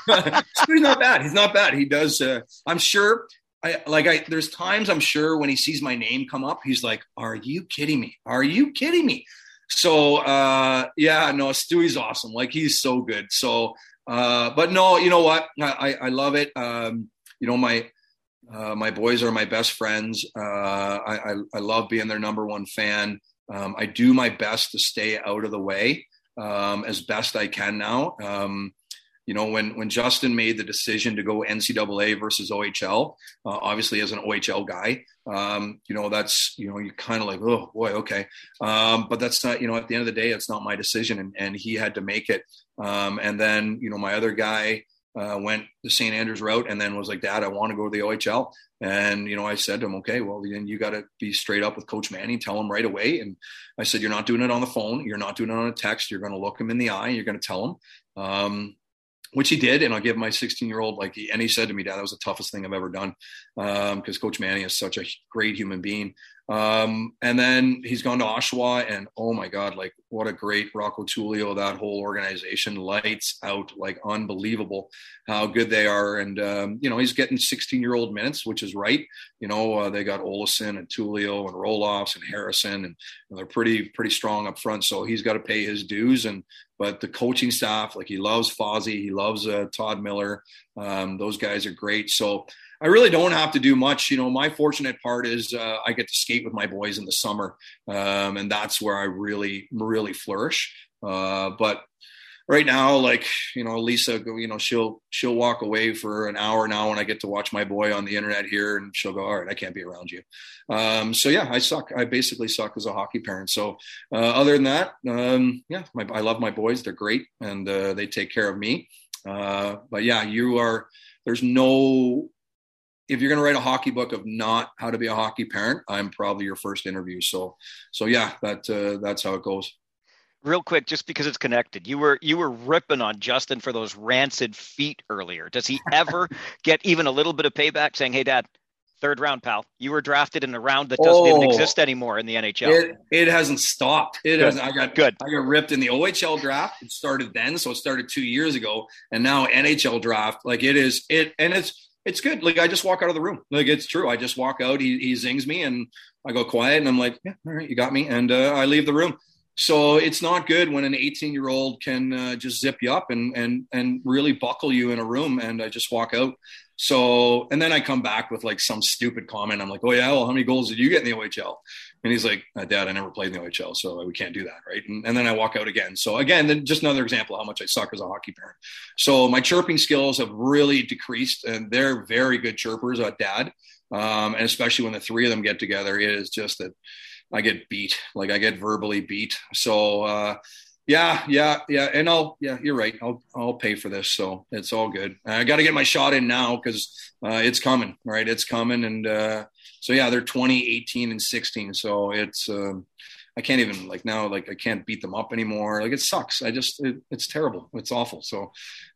he's not bad. He's not bad. He does. Uh, I'm sure I like I there's times I'm sure when he sees my name come up, he's like, Are you kidding me? Are you kidding me? So uh, yeah, no, Stewie's awesome. Like he's so good. So, uh, but no, you know what? I, I love it. Um, you know, my uh, my boys are my best friends. Uh, I, I, I love being their number one fan. Um, I do my best to stay out of the way um, as best I can now. Um, you know, when when Justin made the decision to go NCAA versus OHL, uh, obviously as an OHL guy, um, you know, that's you know, you kind of like, oh boy, okay, um, but that's not, you know, at the end of the day, it's not my decision, and, and he had to make it. Um, and then, you know, my other guy uh, went the St. Andrews route, and then was like, Dad, I want to go to the OHL. And you know, I said to him, okay, well, then you got to be straight up with Coach Manning, tell him right away. And I said, you're not doing it on the phone, you're not doing it on a text, you're going to look him in the eye, you're going to tell him. Um, which he did. And I'll give my 16 year old, like, he, and he said to me, Dad, that was the toughest thing I've ever done. Um, cause Coach Manny is such a great human being. Um, and then he's gone to Oshawa, and oh my God, like what a great Rocco Tullio, that whole organization, lights out, like unbelievable how good they are. And, um, you know, he's getting 16 year old minutes, which is right. You know, uh, they got Olison and Tullio and Roloffs and Harrison, and, and they're pretty, pretty strong up front. So he's got to pay his dues. And, but the coaching staff, like he loves Fozzie, he loves uh, Todd Miller. Um, those guys are great. So, I really don't have to do much. You know, my fortunate part is uh, I get to skate with my boys in the summer, um, and that's where I really, really flourish. Uh, but right now, like you know, Lisa, you know, she'll she'll walk away for an hour now when I get to watch my boy on the internet here, and she'll go, "All right, I can't be around you." Um, so yeah, I suck. I basically suck as a hockey parent. So uh, other than that, um, yeah, my, I love my boys. They're great, and uh, they take care of me. Uh, but yeah, you are. There's no if you're going to write a hockey book of not how to be a hockey parent, I'm probably your first interview. So, so yeah, that uh, that's how it goes. Real quick, just because it's connected, you were you were ripping on Justin for those rancid feet earlier. Does he ever get even a little bit of payback, saying, "Hey, Dad, third round, pal. You were drafted in a round that doesn't oh, even exist anymore in the NHL. It, it hasn't stopped. It has I got good. I got ripped in the OHL draft. It started then, so it started two years ago, and now NHL draft. Like it is it, and it's it's good. Like I just walk out of the room. Like it's true. I just walk out. He, he zings me and I go quiet and I'm like, yeah, all right, you got me. And uh, I leave the room. So it's not good when an 18 year old can uh, just zip you up and, and, and really buckle you in a room. And I just walk out. So, and then I come back with like some stupid comment. I'm like, oh yeah, well, how many goals did you get in the OHL? And he's like, uh, Dad, I never played in the OHL, so we can't do that, right? And, and then I walk out again. So again, just another example how much I suck as a hockey parent. So my chirping skills have really decreased, and they're very good chirpers at Dad, um, and especially when the three of them get together, it is just that I get beat, like I get verbally beat. So uh, yeah, yeah, yeah, and I'll yeah, you're right. I'll I'll pay for this, so it's all good. I got to get my shot in now because uh, it's coming, right? It's coming, and uh, so yeah, they're 20, 18, and 16. So it's um, I can't even like now like I can't beat them up anymore. Like it sucks. I just it, it's terrible. It's awful. So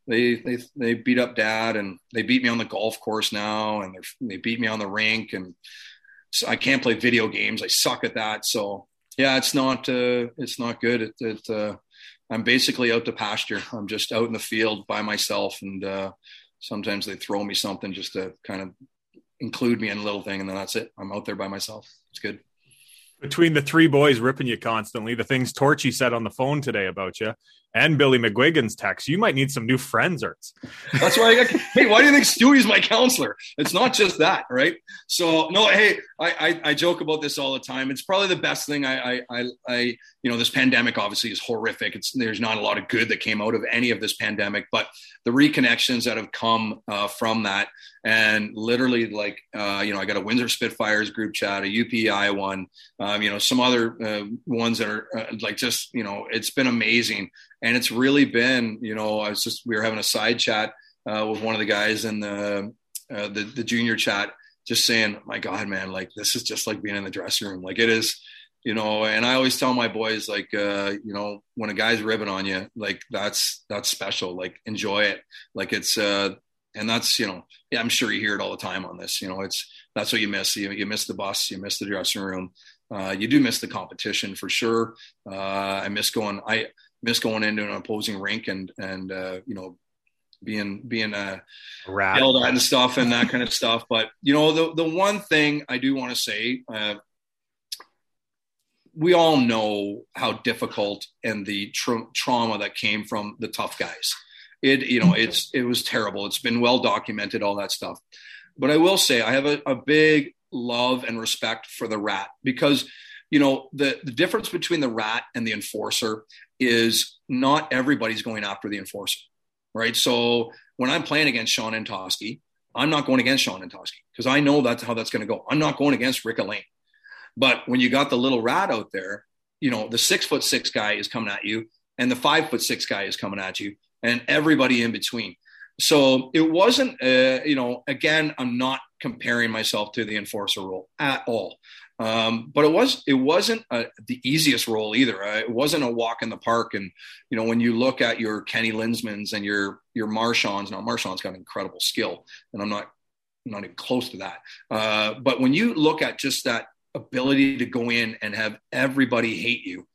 they they they beat up dad and they beat me on the golf course now and they beat me on the rink and so I can't play video games. I suck at that. So yeah, it's not uh, it's not good. It, it uh, I'm basically out to pasture. I'm just out in the field by myself, and uh, sometimes they throw me something just to kind of include me in a little thing, and then that's it. I'm out there by myself. It's good. Between the three boys ripping you constantly, the things Torchy said on the phone today about you, and Billy McGuigan's text, you might need some new friends, Ertz. That's why I got, hey, why do you think Stewie's my counselor? It's not just that, right? So no, hey, I, I, I joke about this all the time. It's probably the best thing I, I, I, you know, this pandemic obviously is horrific. It's there's not a lot of good that came out of any of this pandemic, but the reconnections that have come uh, from that, and literally like, uh, you know, I got a Windsor Spitfires group chat, a UPI one, um, you know, some other uh, ones that are uh, like just, you know, it's been amazing and it's really been, you know, I was just we were having a side chat uh, with one of the guys in the, uh, the the junior chat, just saying, my God, man, like this is just like being in the dressing room, like it is, you know. And I always tell my boys, like, uh, you know, when a guy's ribbing on you, like that's that's special, like enjoy it, like it's. uh and that's you know yeah i'm sure you hear it all the time on this you know it's that's what you miss you, you miss the bus you miss the dressing room uh, you do miss the competition for sure uh, i miss going i miss going into an opposing rink and and uh, you know being being uh, yelled at and stuff and that kind of stuff. But you know the the one thing I do want to say. Uh, we all know how difficult and the tra- trauma that came from the tough guys. It, you know, it's it was terrible. It's been well documented, all that stuff. But I will say, I have a, a big love and respect for the rat because you know the the difference between the rat and the enforcer is not everybody's going after the enforcer, right? So when I'm playing against Shawn Antoski, I'm not going against Shawn Antoski because I know that's how that's going to go. I'm not going against Rick Allain. But when you got the little rat out there, you know, the six foot six guy is coming at you and the five foot six guy is coming at you and everybody in between. So it wasn't, uh, you know, again, I'm not comparing myself to the enforcer role at all. Um, but it was it wasn't a, the easiest role either. Uh, it wasn't a walk in the park. And you know, when you look at your Kenny Linsemans and your your Marchands, now Marchand's got incredible skill, and I'm not not even close to that. Uh, but when you look at just that ability to go in and have everybody hate you,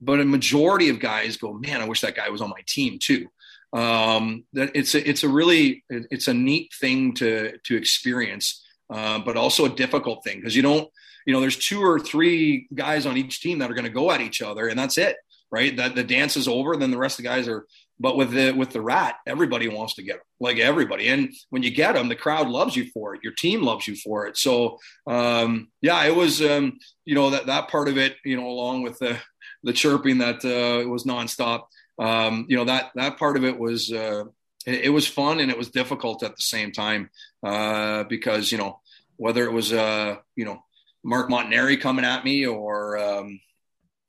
but a majority of guys go, man, I wish that guy was on my team too. Um, that it's a, it's a really it's a neat thing to to experience. Uh, but also a difficult thing because you don't you know, there's two or three guys on each team that are going to go at each other, and that's it, right? That the dance is over, then the rest of the guys are. But with the with the rat, everybody wants to get them, like everybody. And when you get them, the crowd loves you for it. Your team loves you for it. So um, yeah, it was um, you know that that part of it, you know, along with the the chirping that uh, was nonstop. Um, you know that that part of it was uh, it, it, was fun and it was difficult at the same time uh, because you know whether it was uh, you know Mark Montanari coming at me or, um,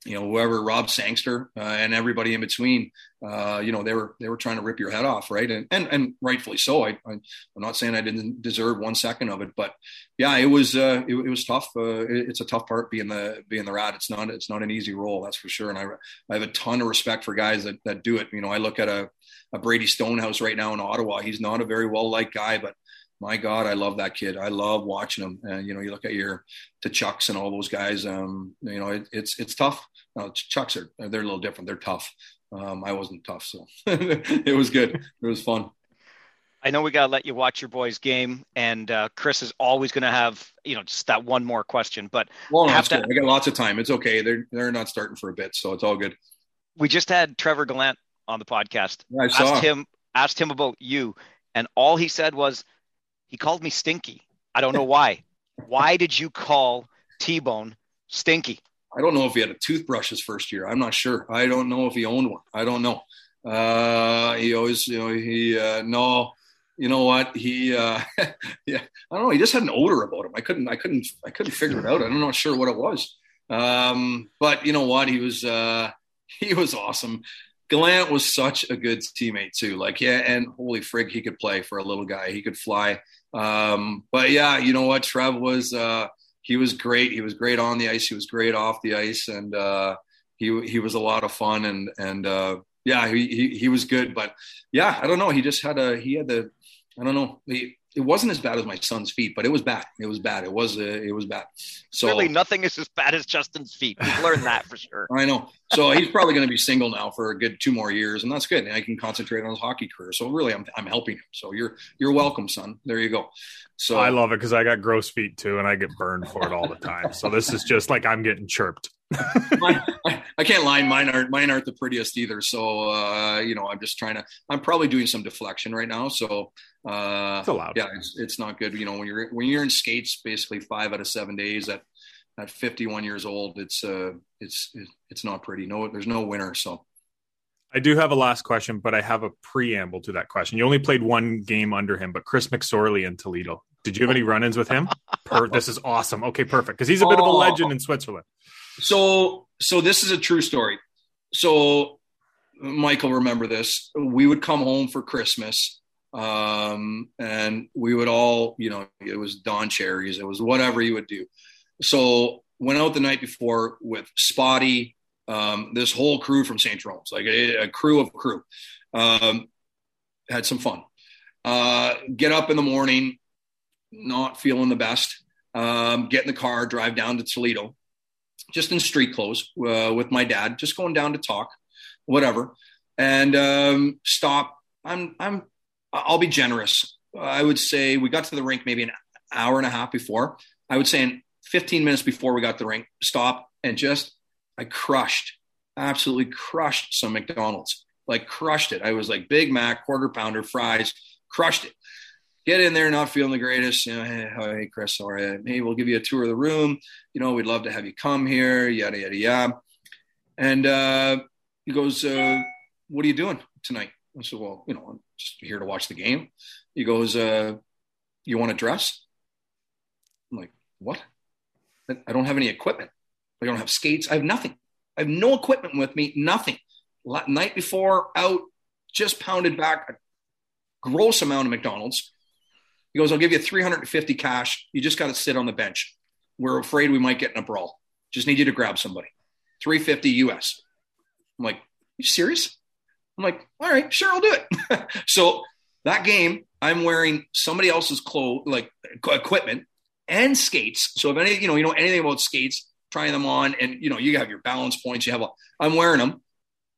you know, whoever, Rob Sangster, uh, and everybody in between, uh, you know, they were, they were trying to rip your head off. Right. And, and, and rightfully so. I, I, am not saying I didn't deserve one second of it, but yeah, it was, uh, it, it was tough. Uh, it, it's a tough part being the, being the rat. It's not, it's not an easy role. That's for sure. And I, I have a ton of respect for guys that, that do it. You know, I look at a, a Brady Stonehouse right now in Ottawa. He's not a very well liked guy, but my God, I love that kid. I love watching him. And you know, you look at your Tkachuks and all those guys. Um, you know, it, it's it's tough. No, Chucks are they're a little different. They're tough. Um, I wasn't tough, so it was good. It was fun. I know we got to let you watch your boys' game, and uh, Chris is always going to have, you know, just that one more question. But well, no, to, I got lots of time. It's okay. They're they're not starting for a bit, so it's all good. We just had Trevor Gallant on the podcast. Yeah, I saw. Asked him asked him about you, and all he said was, he called me Stinky. I don't know why. why did you call T Bone Stinky? I don't know if he had a toothbrush his first year. I'm not sure. I don't know if he owned one. I don't know. Uh, he always, you know, he, uh, no, you know what? He, uh, yeah, I don't know. He just had an odor about him. I couldn't, I couldn't, I couldn't figure it out. I'm not sure what it was. Um, but you know what? He was, uh, he was awesome. Gallant was such a good teammate too. Like, yeah, and holy frig, he could play for a little guy. He could fly. Um, but yeah, you know what? Trev was uh, he was great. He was great on the ice. He was great off the ice, and uh, he he was a lot of fun. And and uh, yeah, he, he he was good. But yeah, I don't know. He just had a he had the I don't know. He it wasn't as bad as my son's feet, but it was bad. It was bad. It was uh, it was bad. So really, nothing is as bad as Justin's feet. We've learned that for sure. I know. So he's probably going to be single now for a good two more years, and that's good. And I can concentrate on his hockey career. So really, I'm I'm helping him. So you're you're welcome, son. There you go. So I love it because I got gross feet too, and I get burned for it all the time. So this is just like I'm getting chirped. I, I, can't lie. Mine aren't mine aren't the prettiest either. So uh, you know, I'm just trying to. I'm probably doing some deflection right now. So uh, it's allowed. Yeah, it's, it's not good. You know, when you're when you're in skates, basically five out of seven days at at 51 years old, it's uh, it's it's not pretty. No, there's no winner. So. I do have a last question, but I have a preamble to that question. You only played one game under him, but Chris McSorley in Toledo. Did you have any run-ins with him? Per- this is awesome. Okay, perfect. Because he's a bit of a legend in Switzerland. So, so this is a true story. So, Michael, remember this. We would come home for Christmas, um, and we would all, you know, it was Don Cherries, it was whatever you would do. So, went out the night before with Spotty, um, this whole crew from St. Jerome's, like a, a crew of crew. Um, had some fun. Uh, get up in the morning, not feeling the best. Um, get in the car, drive down to Toledo just in street clothes uh, with my dad, just going down to talk, whatever, and um, stop. I'm I'm I'll be generous. I would say we got to the rink maybe an hour and a half before. I would say in 15 minutes before we got the ring, stop and just I crushed, absolutely crushed some McDonald's, like crushed it. I was like Big Mac, quarter pounder, fries, crushed it get in there not feeling the greatest. You know, hey, hey Chris, right, hey, we'll give you a tour of the room. You know, we'd love to have you come here, yada yada yada. And uh, he goes, uh, "What are you doing tonight?" I said, "Well, you know, I'm just here to watch the game." He goes, uh, "You want to dress?" I'm like, "What? I don't have any equipment. I don't have skates. I have nothing. I have no equipment with me. Nothing. Night before, out, just pounded back a gross amount of McDonald's he goes, I'll give you 350 cash. You just got to sit on the bench. We're afraid we might get in a brawl. Just need you to grab somebody. 350 US. I'm like, you serious? I'm like, all right, sure, I'll do it. so that game, I'm wearing somebody else's clothes, like equipment and skates. So if any, you know, you know anything about skates, trying them on, and you know, you have your balance points. You have a, I'm wearing them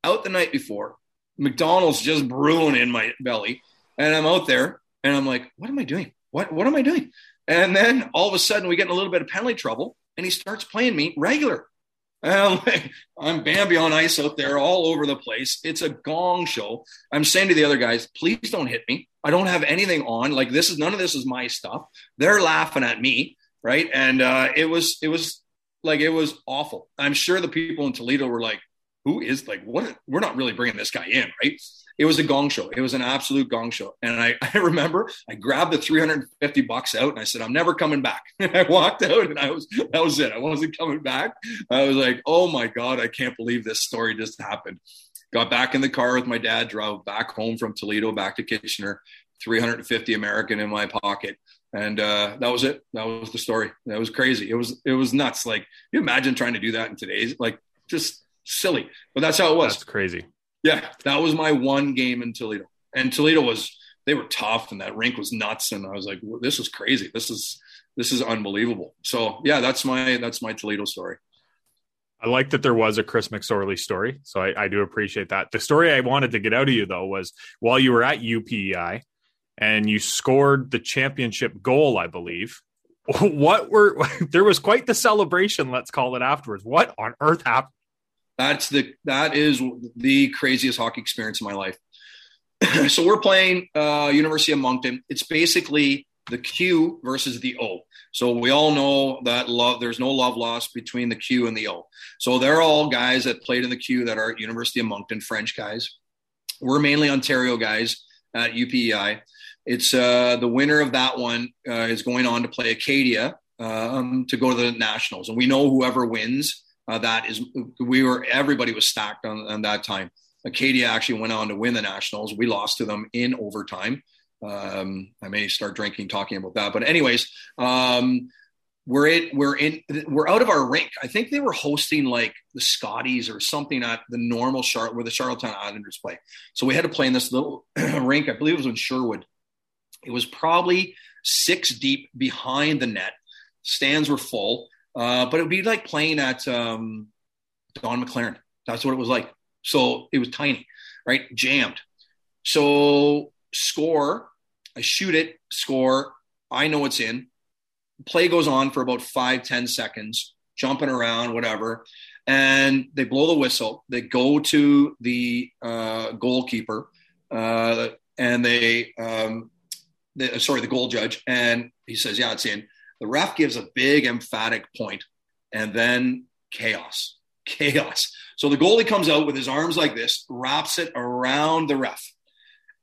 out the night before. McDonald's just brewing in my belly, and I'm out there and I'm like, what am I doing? What what am I doing? And then all of a sudden we get in a little bit of penalty trouble and he starts playing me regular. And I'm like, I'm Bambi on ice out there all over the place. It's a gong show. I'm saying to the other guys, please don't hit me. I don't have anything on. Like this is none of this is my stuff. They're laughing at me, right? And uh, it was it was like it was awful. I'm sure the people in Toledo were like, who is like what? We're not really bringing this guy in, right? it was a gong show. It was an absolute gong show. And I, I remember I grabbed the 350 bucks out and I said, I'm never coming back. I walked out and I was, that was it. I wasn't coming back. I was like, oh my God, I can't believe this story just happened. Got back in the car with my dad, drove back home from Toledo, back to Kitchener, 350 American in my pocket. And uh, that was it. That was the story. That was crazy. It was, it was nuts. Like you imagine trying to do that in today's, like just silly, but that's how it was. That's crazy. Yeah, that was my one game in Toledo, and Toledo was they were tough, and that rink was nuts, and I was like, this is crazy. This is this is unbelievable. So yeah, that's my that's my Toledo story. I like that there was a Chris McSorley story, so I, I do appreciate that. The story I wanted to get out of you though was while you were at UPEI and you scored the championship goal, I believe. What were there was quite the celebration, let's call it afterwards. What on earth happened? That's the that is the craziest hockey experience in my life. so we're playing uh, University of Moncton. It's basically the Q versus the O. So we all know that love. There's no love lost between the Q and the O. So they're all guys that played in the Q that are at University of Moncton, French guys. We're mainly Ontario guys at UPEI. It's uh, the winner of that one uh, is going on to play Acadia um, to go to the nationals, and we know whoever wins uh, that is we were everybody was stacked on, on that time. Acadia actually went on to win the nationals. We lost to them in overtime. Um, I may start drinking talking about that, but anyways, um, we're in we're in we're out of our rink. I think they were hosting like the Scotties or something at the normal Charlotte where the Charlottetown Islanders play. So we had to play in this little rink. I believe it was in Sherwood, It was probably six deep behind the net. Stands were full, uh, but it would be like playing at um, Don McLaren. That's what it was like. So it was tiny, right? Jammed. So score, I shoot it, score. I know it's in. Play goes on for about five, ten seconds, jumping around, whatever. And they blow the whistle. They go to the uh, goalkeeper, uh, and they, um, the, sorry, the goal judge, and he says, "Yeah, it's in." The ref gives a big emphatic point, and then chaos, chaos. So the goalie comes out with his arms like this, wraps it around the ref.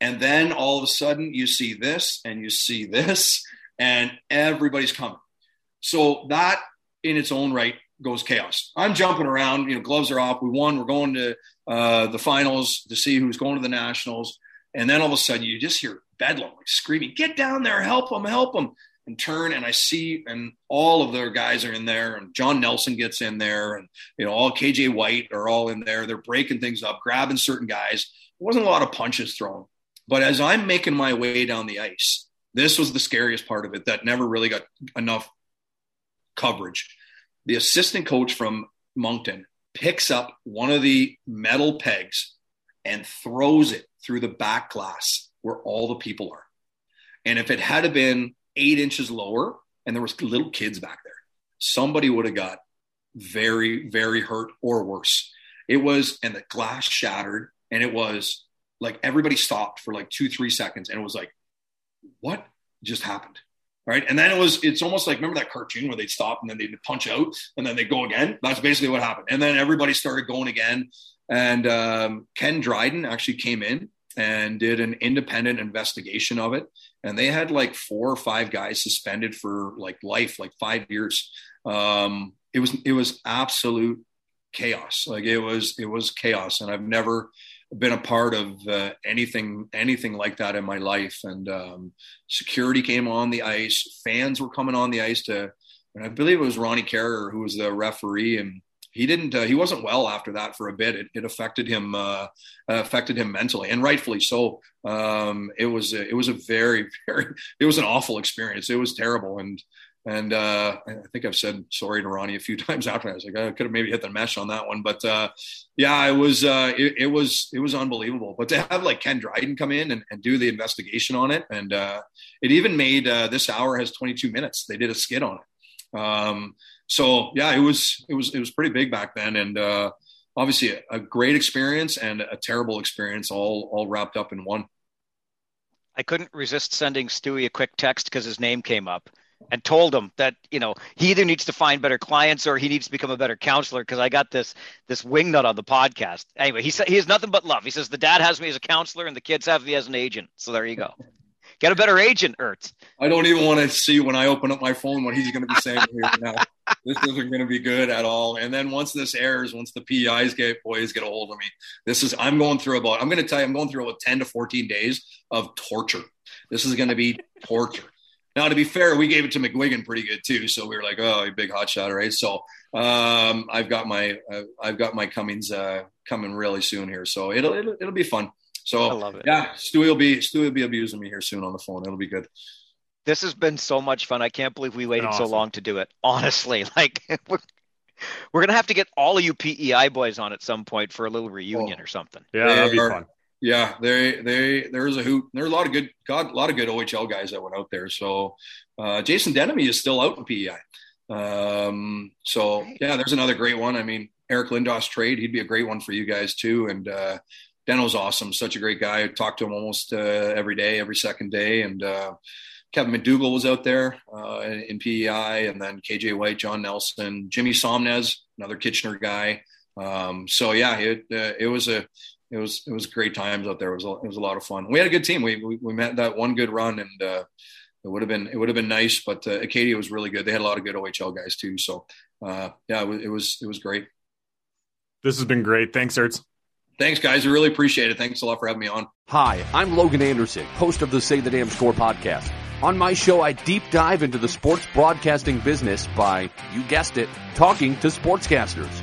And then all of a sudden you see this and you see this, and everybody's coming. So that in its own right goes chaos. I'm jumping around, you know, gloves are off. We won. We're going to uh, the finals to see who's going to the nationals. And then all of a sudden you just hear bedlam, like screaming, get down there, help them, help them and turn and I see and all of their guys are in there and John Nelson gets in there and you know all KJ White are all in there they're breaking things up grabbing certain guys there wasn't a lot of punches thrown but as I'm making my way down the ice this was the scariest part of it that never really got enough coverage the assistant coach from Moncton picks up one of the metal pegs and throws it through the back glass where all the people are and if it had been eight inches lower and there was little kids back there, somebody would have got very, very hurt or worse. It was, and the glass shattered, and it was like everybody stopped for like two, three seconds, and it was like, what just happened? Right. And then it was, it's almost like, remember that cartoon where they'd stop and then they'd punch out and then they go again? That's basically what happened. And then everybody started going again. And um, Ken Dryden actually came in and did an independent investigation of it and they had like four or five guys suspended for like life, like five years. Um, it was it was absolute chaos. Like it was it was chaos, and I've never been a part of uh, anything anything like that in my life. And um, security came on the ice, fans were coming on the ice to, and I believe it was Ronnie Carrier who was the referee, and he didn't uh, he wasn't well after that for a bit. It, it affected him uh, affected him mentally and rightfully so. Um, it was a, it was a very very it was an awful experience. It was terrible. And and uh, I think I've said sorry to Ronnie a few times after. I was like, I could have maybe hit the mesh on that one, but uh, yeah, it was uh, it, it, was it was unbelievable. But to have like Ken Dryden come in and, and do the investigation on it, and uh, it even made uh, this hour has 22 minutes. They did a skit on it. Um, so yeah, it was it was it was pretty big back then, and uh, obviously a, a great experience and a terrible experience all all wrapped up in one. I couldn't resist sending Stewie a quick text because his name came up and told him that you know he either needs to find better clients or he needs to become a better counselor because I got this this wingnut on the podcast. Anyway, he said he has nothing but love. He says the dad has me as a counselor and the kids have me as an agent. So there you go. Get a better agent, Ertz. I don't even want to see when I open up my phone what he's going to be saying here now. This isn't going to be good at all. And then once this airs, once the PIs get boys get a hold of me, this is I'm going through about. I'm going to tell you, I'm going through about 10 to 14 days of torture. This is going to be torture. Now, to be fair, we gave it to McGuigan pretty good too. So we were like, oh, a big hot shot, right? So um, I've got my uh, I've got my Cummings uh, coming really soon here. So it'll, it'll it'll be fun. So I love it. Yeah, Stewie will be Stewie will be abusing me here soon on the phone. It'll be good. This has been so much fun. I can't believe we waited awesome. so long to do it. Honestly, like we're, we're gonna have to get all of you PEI boys on at some point for a little reunion oh, or something. Yeah, that'd be fun. Yeah, they they there's a hoot. There's a lot of good God, a lot of good OHL guys that went out there. So uh, Jason Denomme is still out in PEI. Um, so yeah, there's another great one. I mean, Eric Lindros trade, he'd be a great one for you guys too. And uh, Deno's awesome, such a great guy. I talk to him almost uh, every day, every second day. And uh, Kevin McDougall was out there uh, in PEI, and then KJ White, John Nelson, Jimmy Somnez, another Kitchener guy. Um, so yeah, it uh, it was a it was it was great times out there. It was a, it was a lot of fun. We had a good team. We we, we met that one good run, and uh, it would have been it would have been nice. But uh, Acadia was really good. They had a lot of good OHL guys too. So yeah, it was, it was it was great. This has been great. Thanks, Ertz. Thanks, guys. I really appreciate it. Thanks a lot for having me on. Hi, I'm Logan Anderson, host of the Say the Damn Score podcast. On my show, I deep dive into the sports broadcasting business by, you guessed it, talking to sportscasters.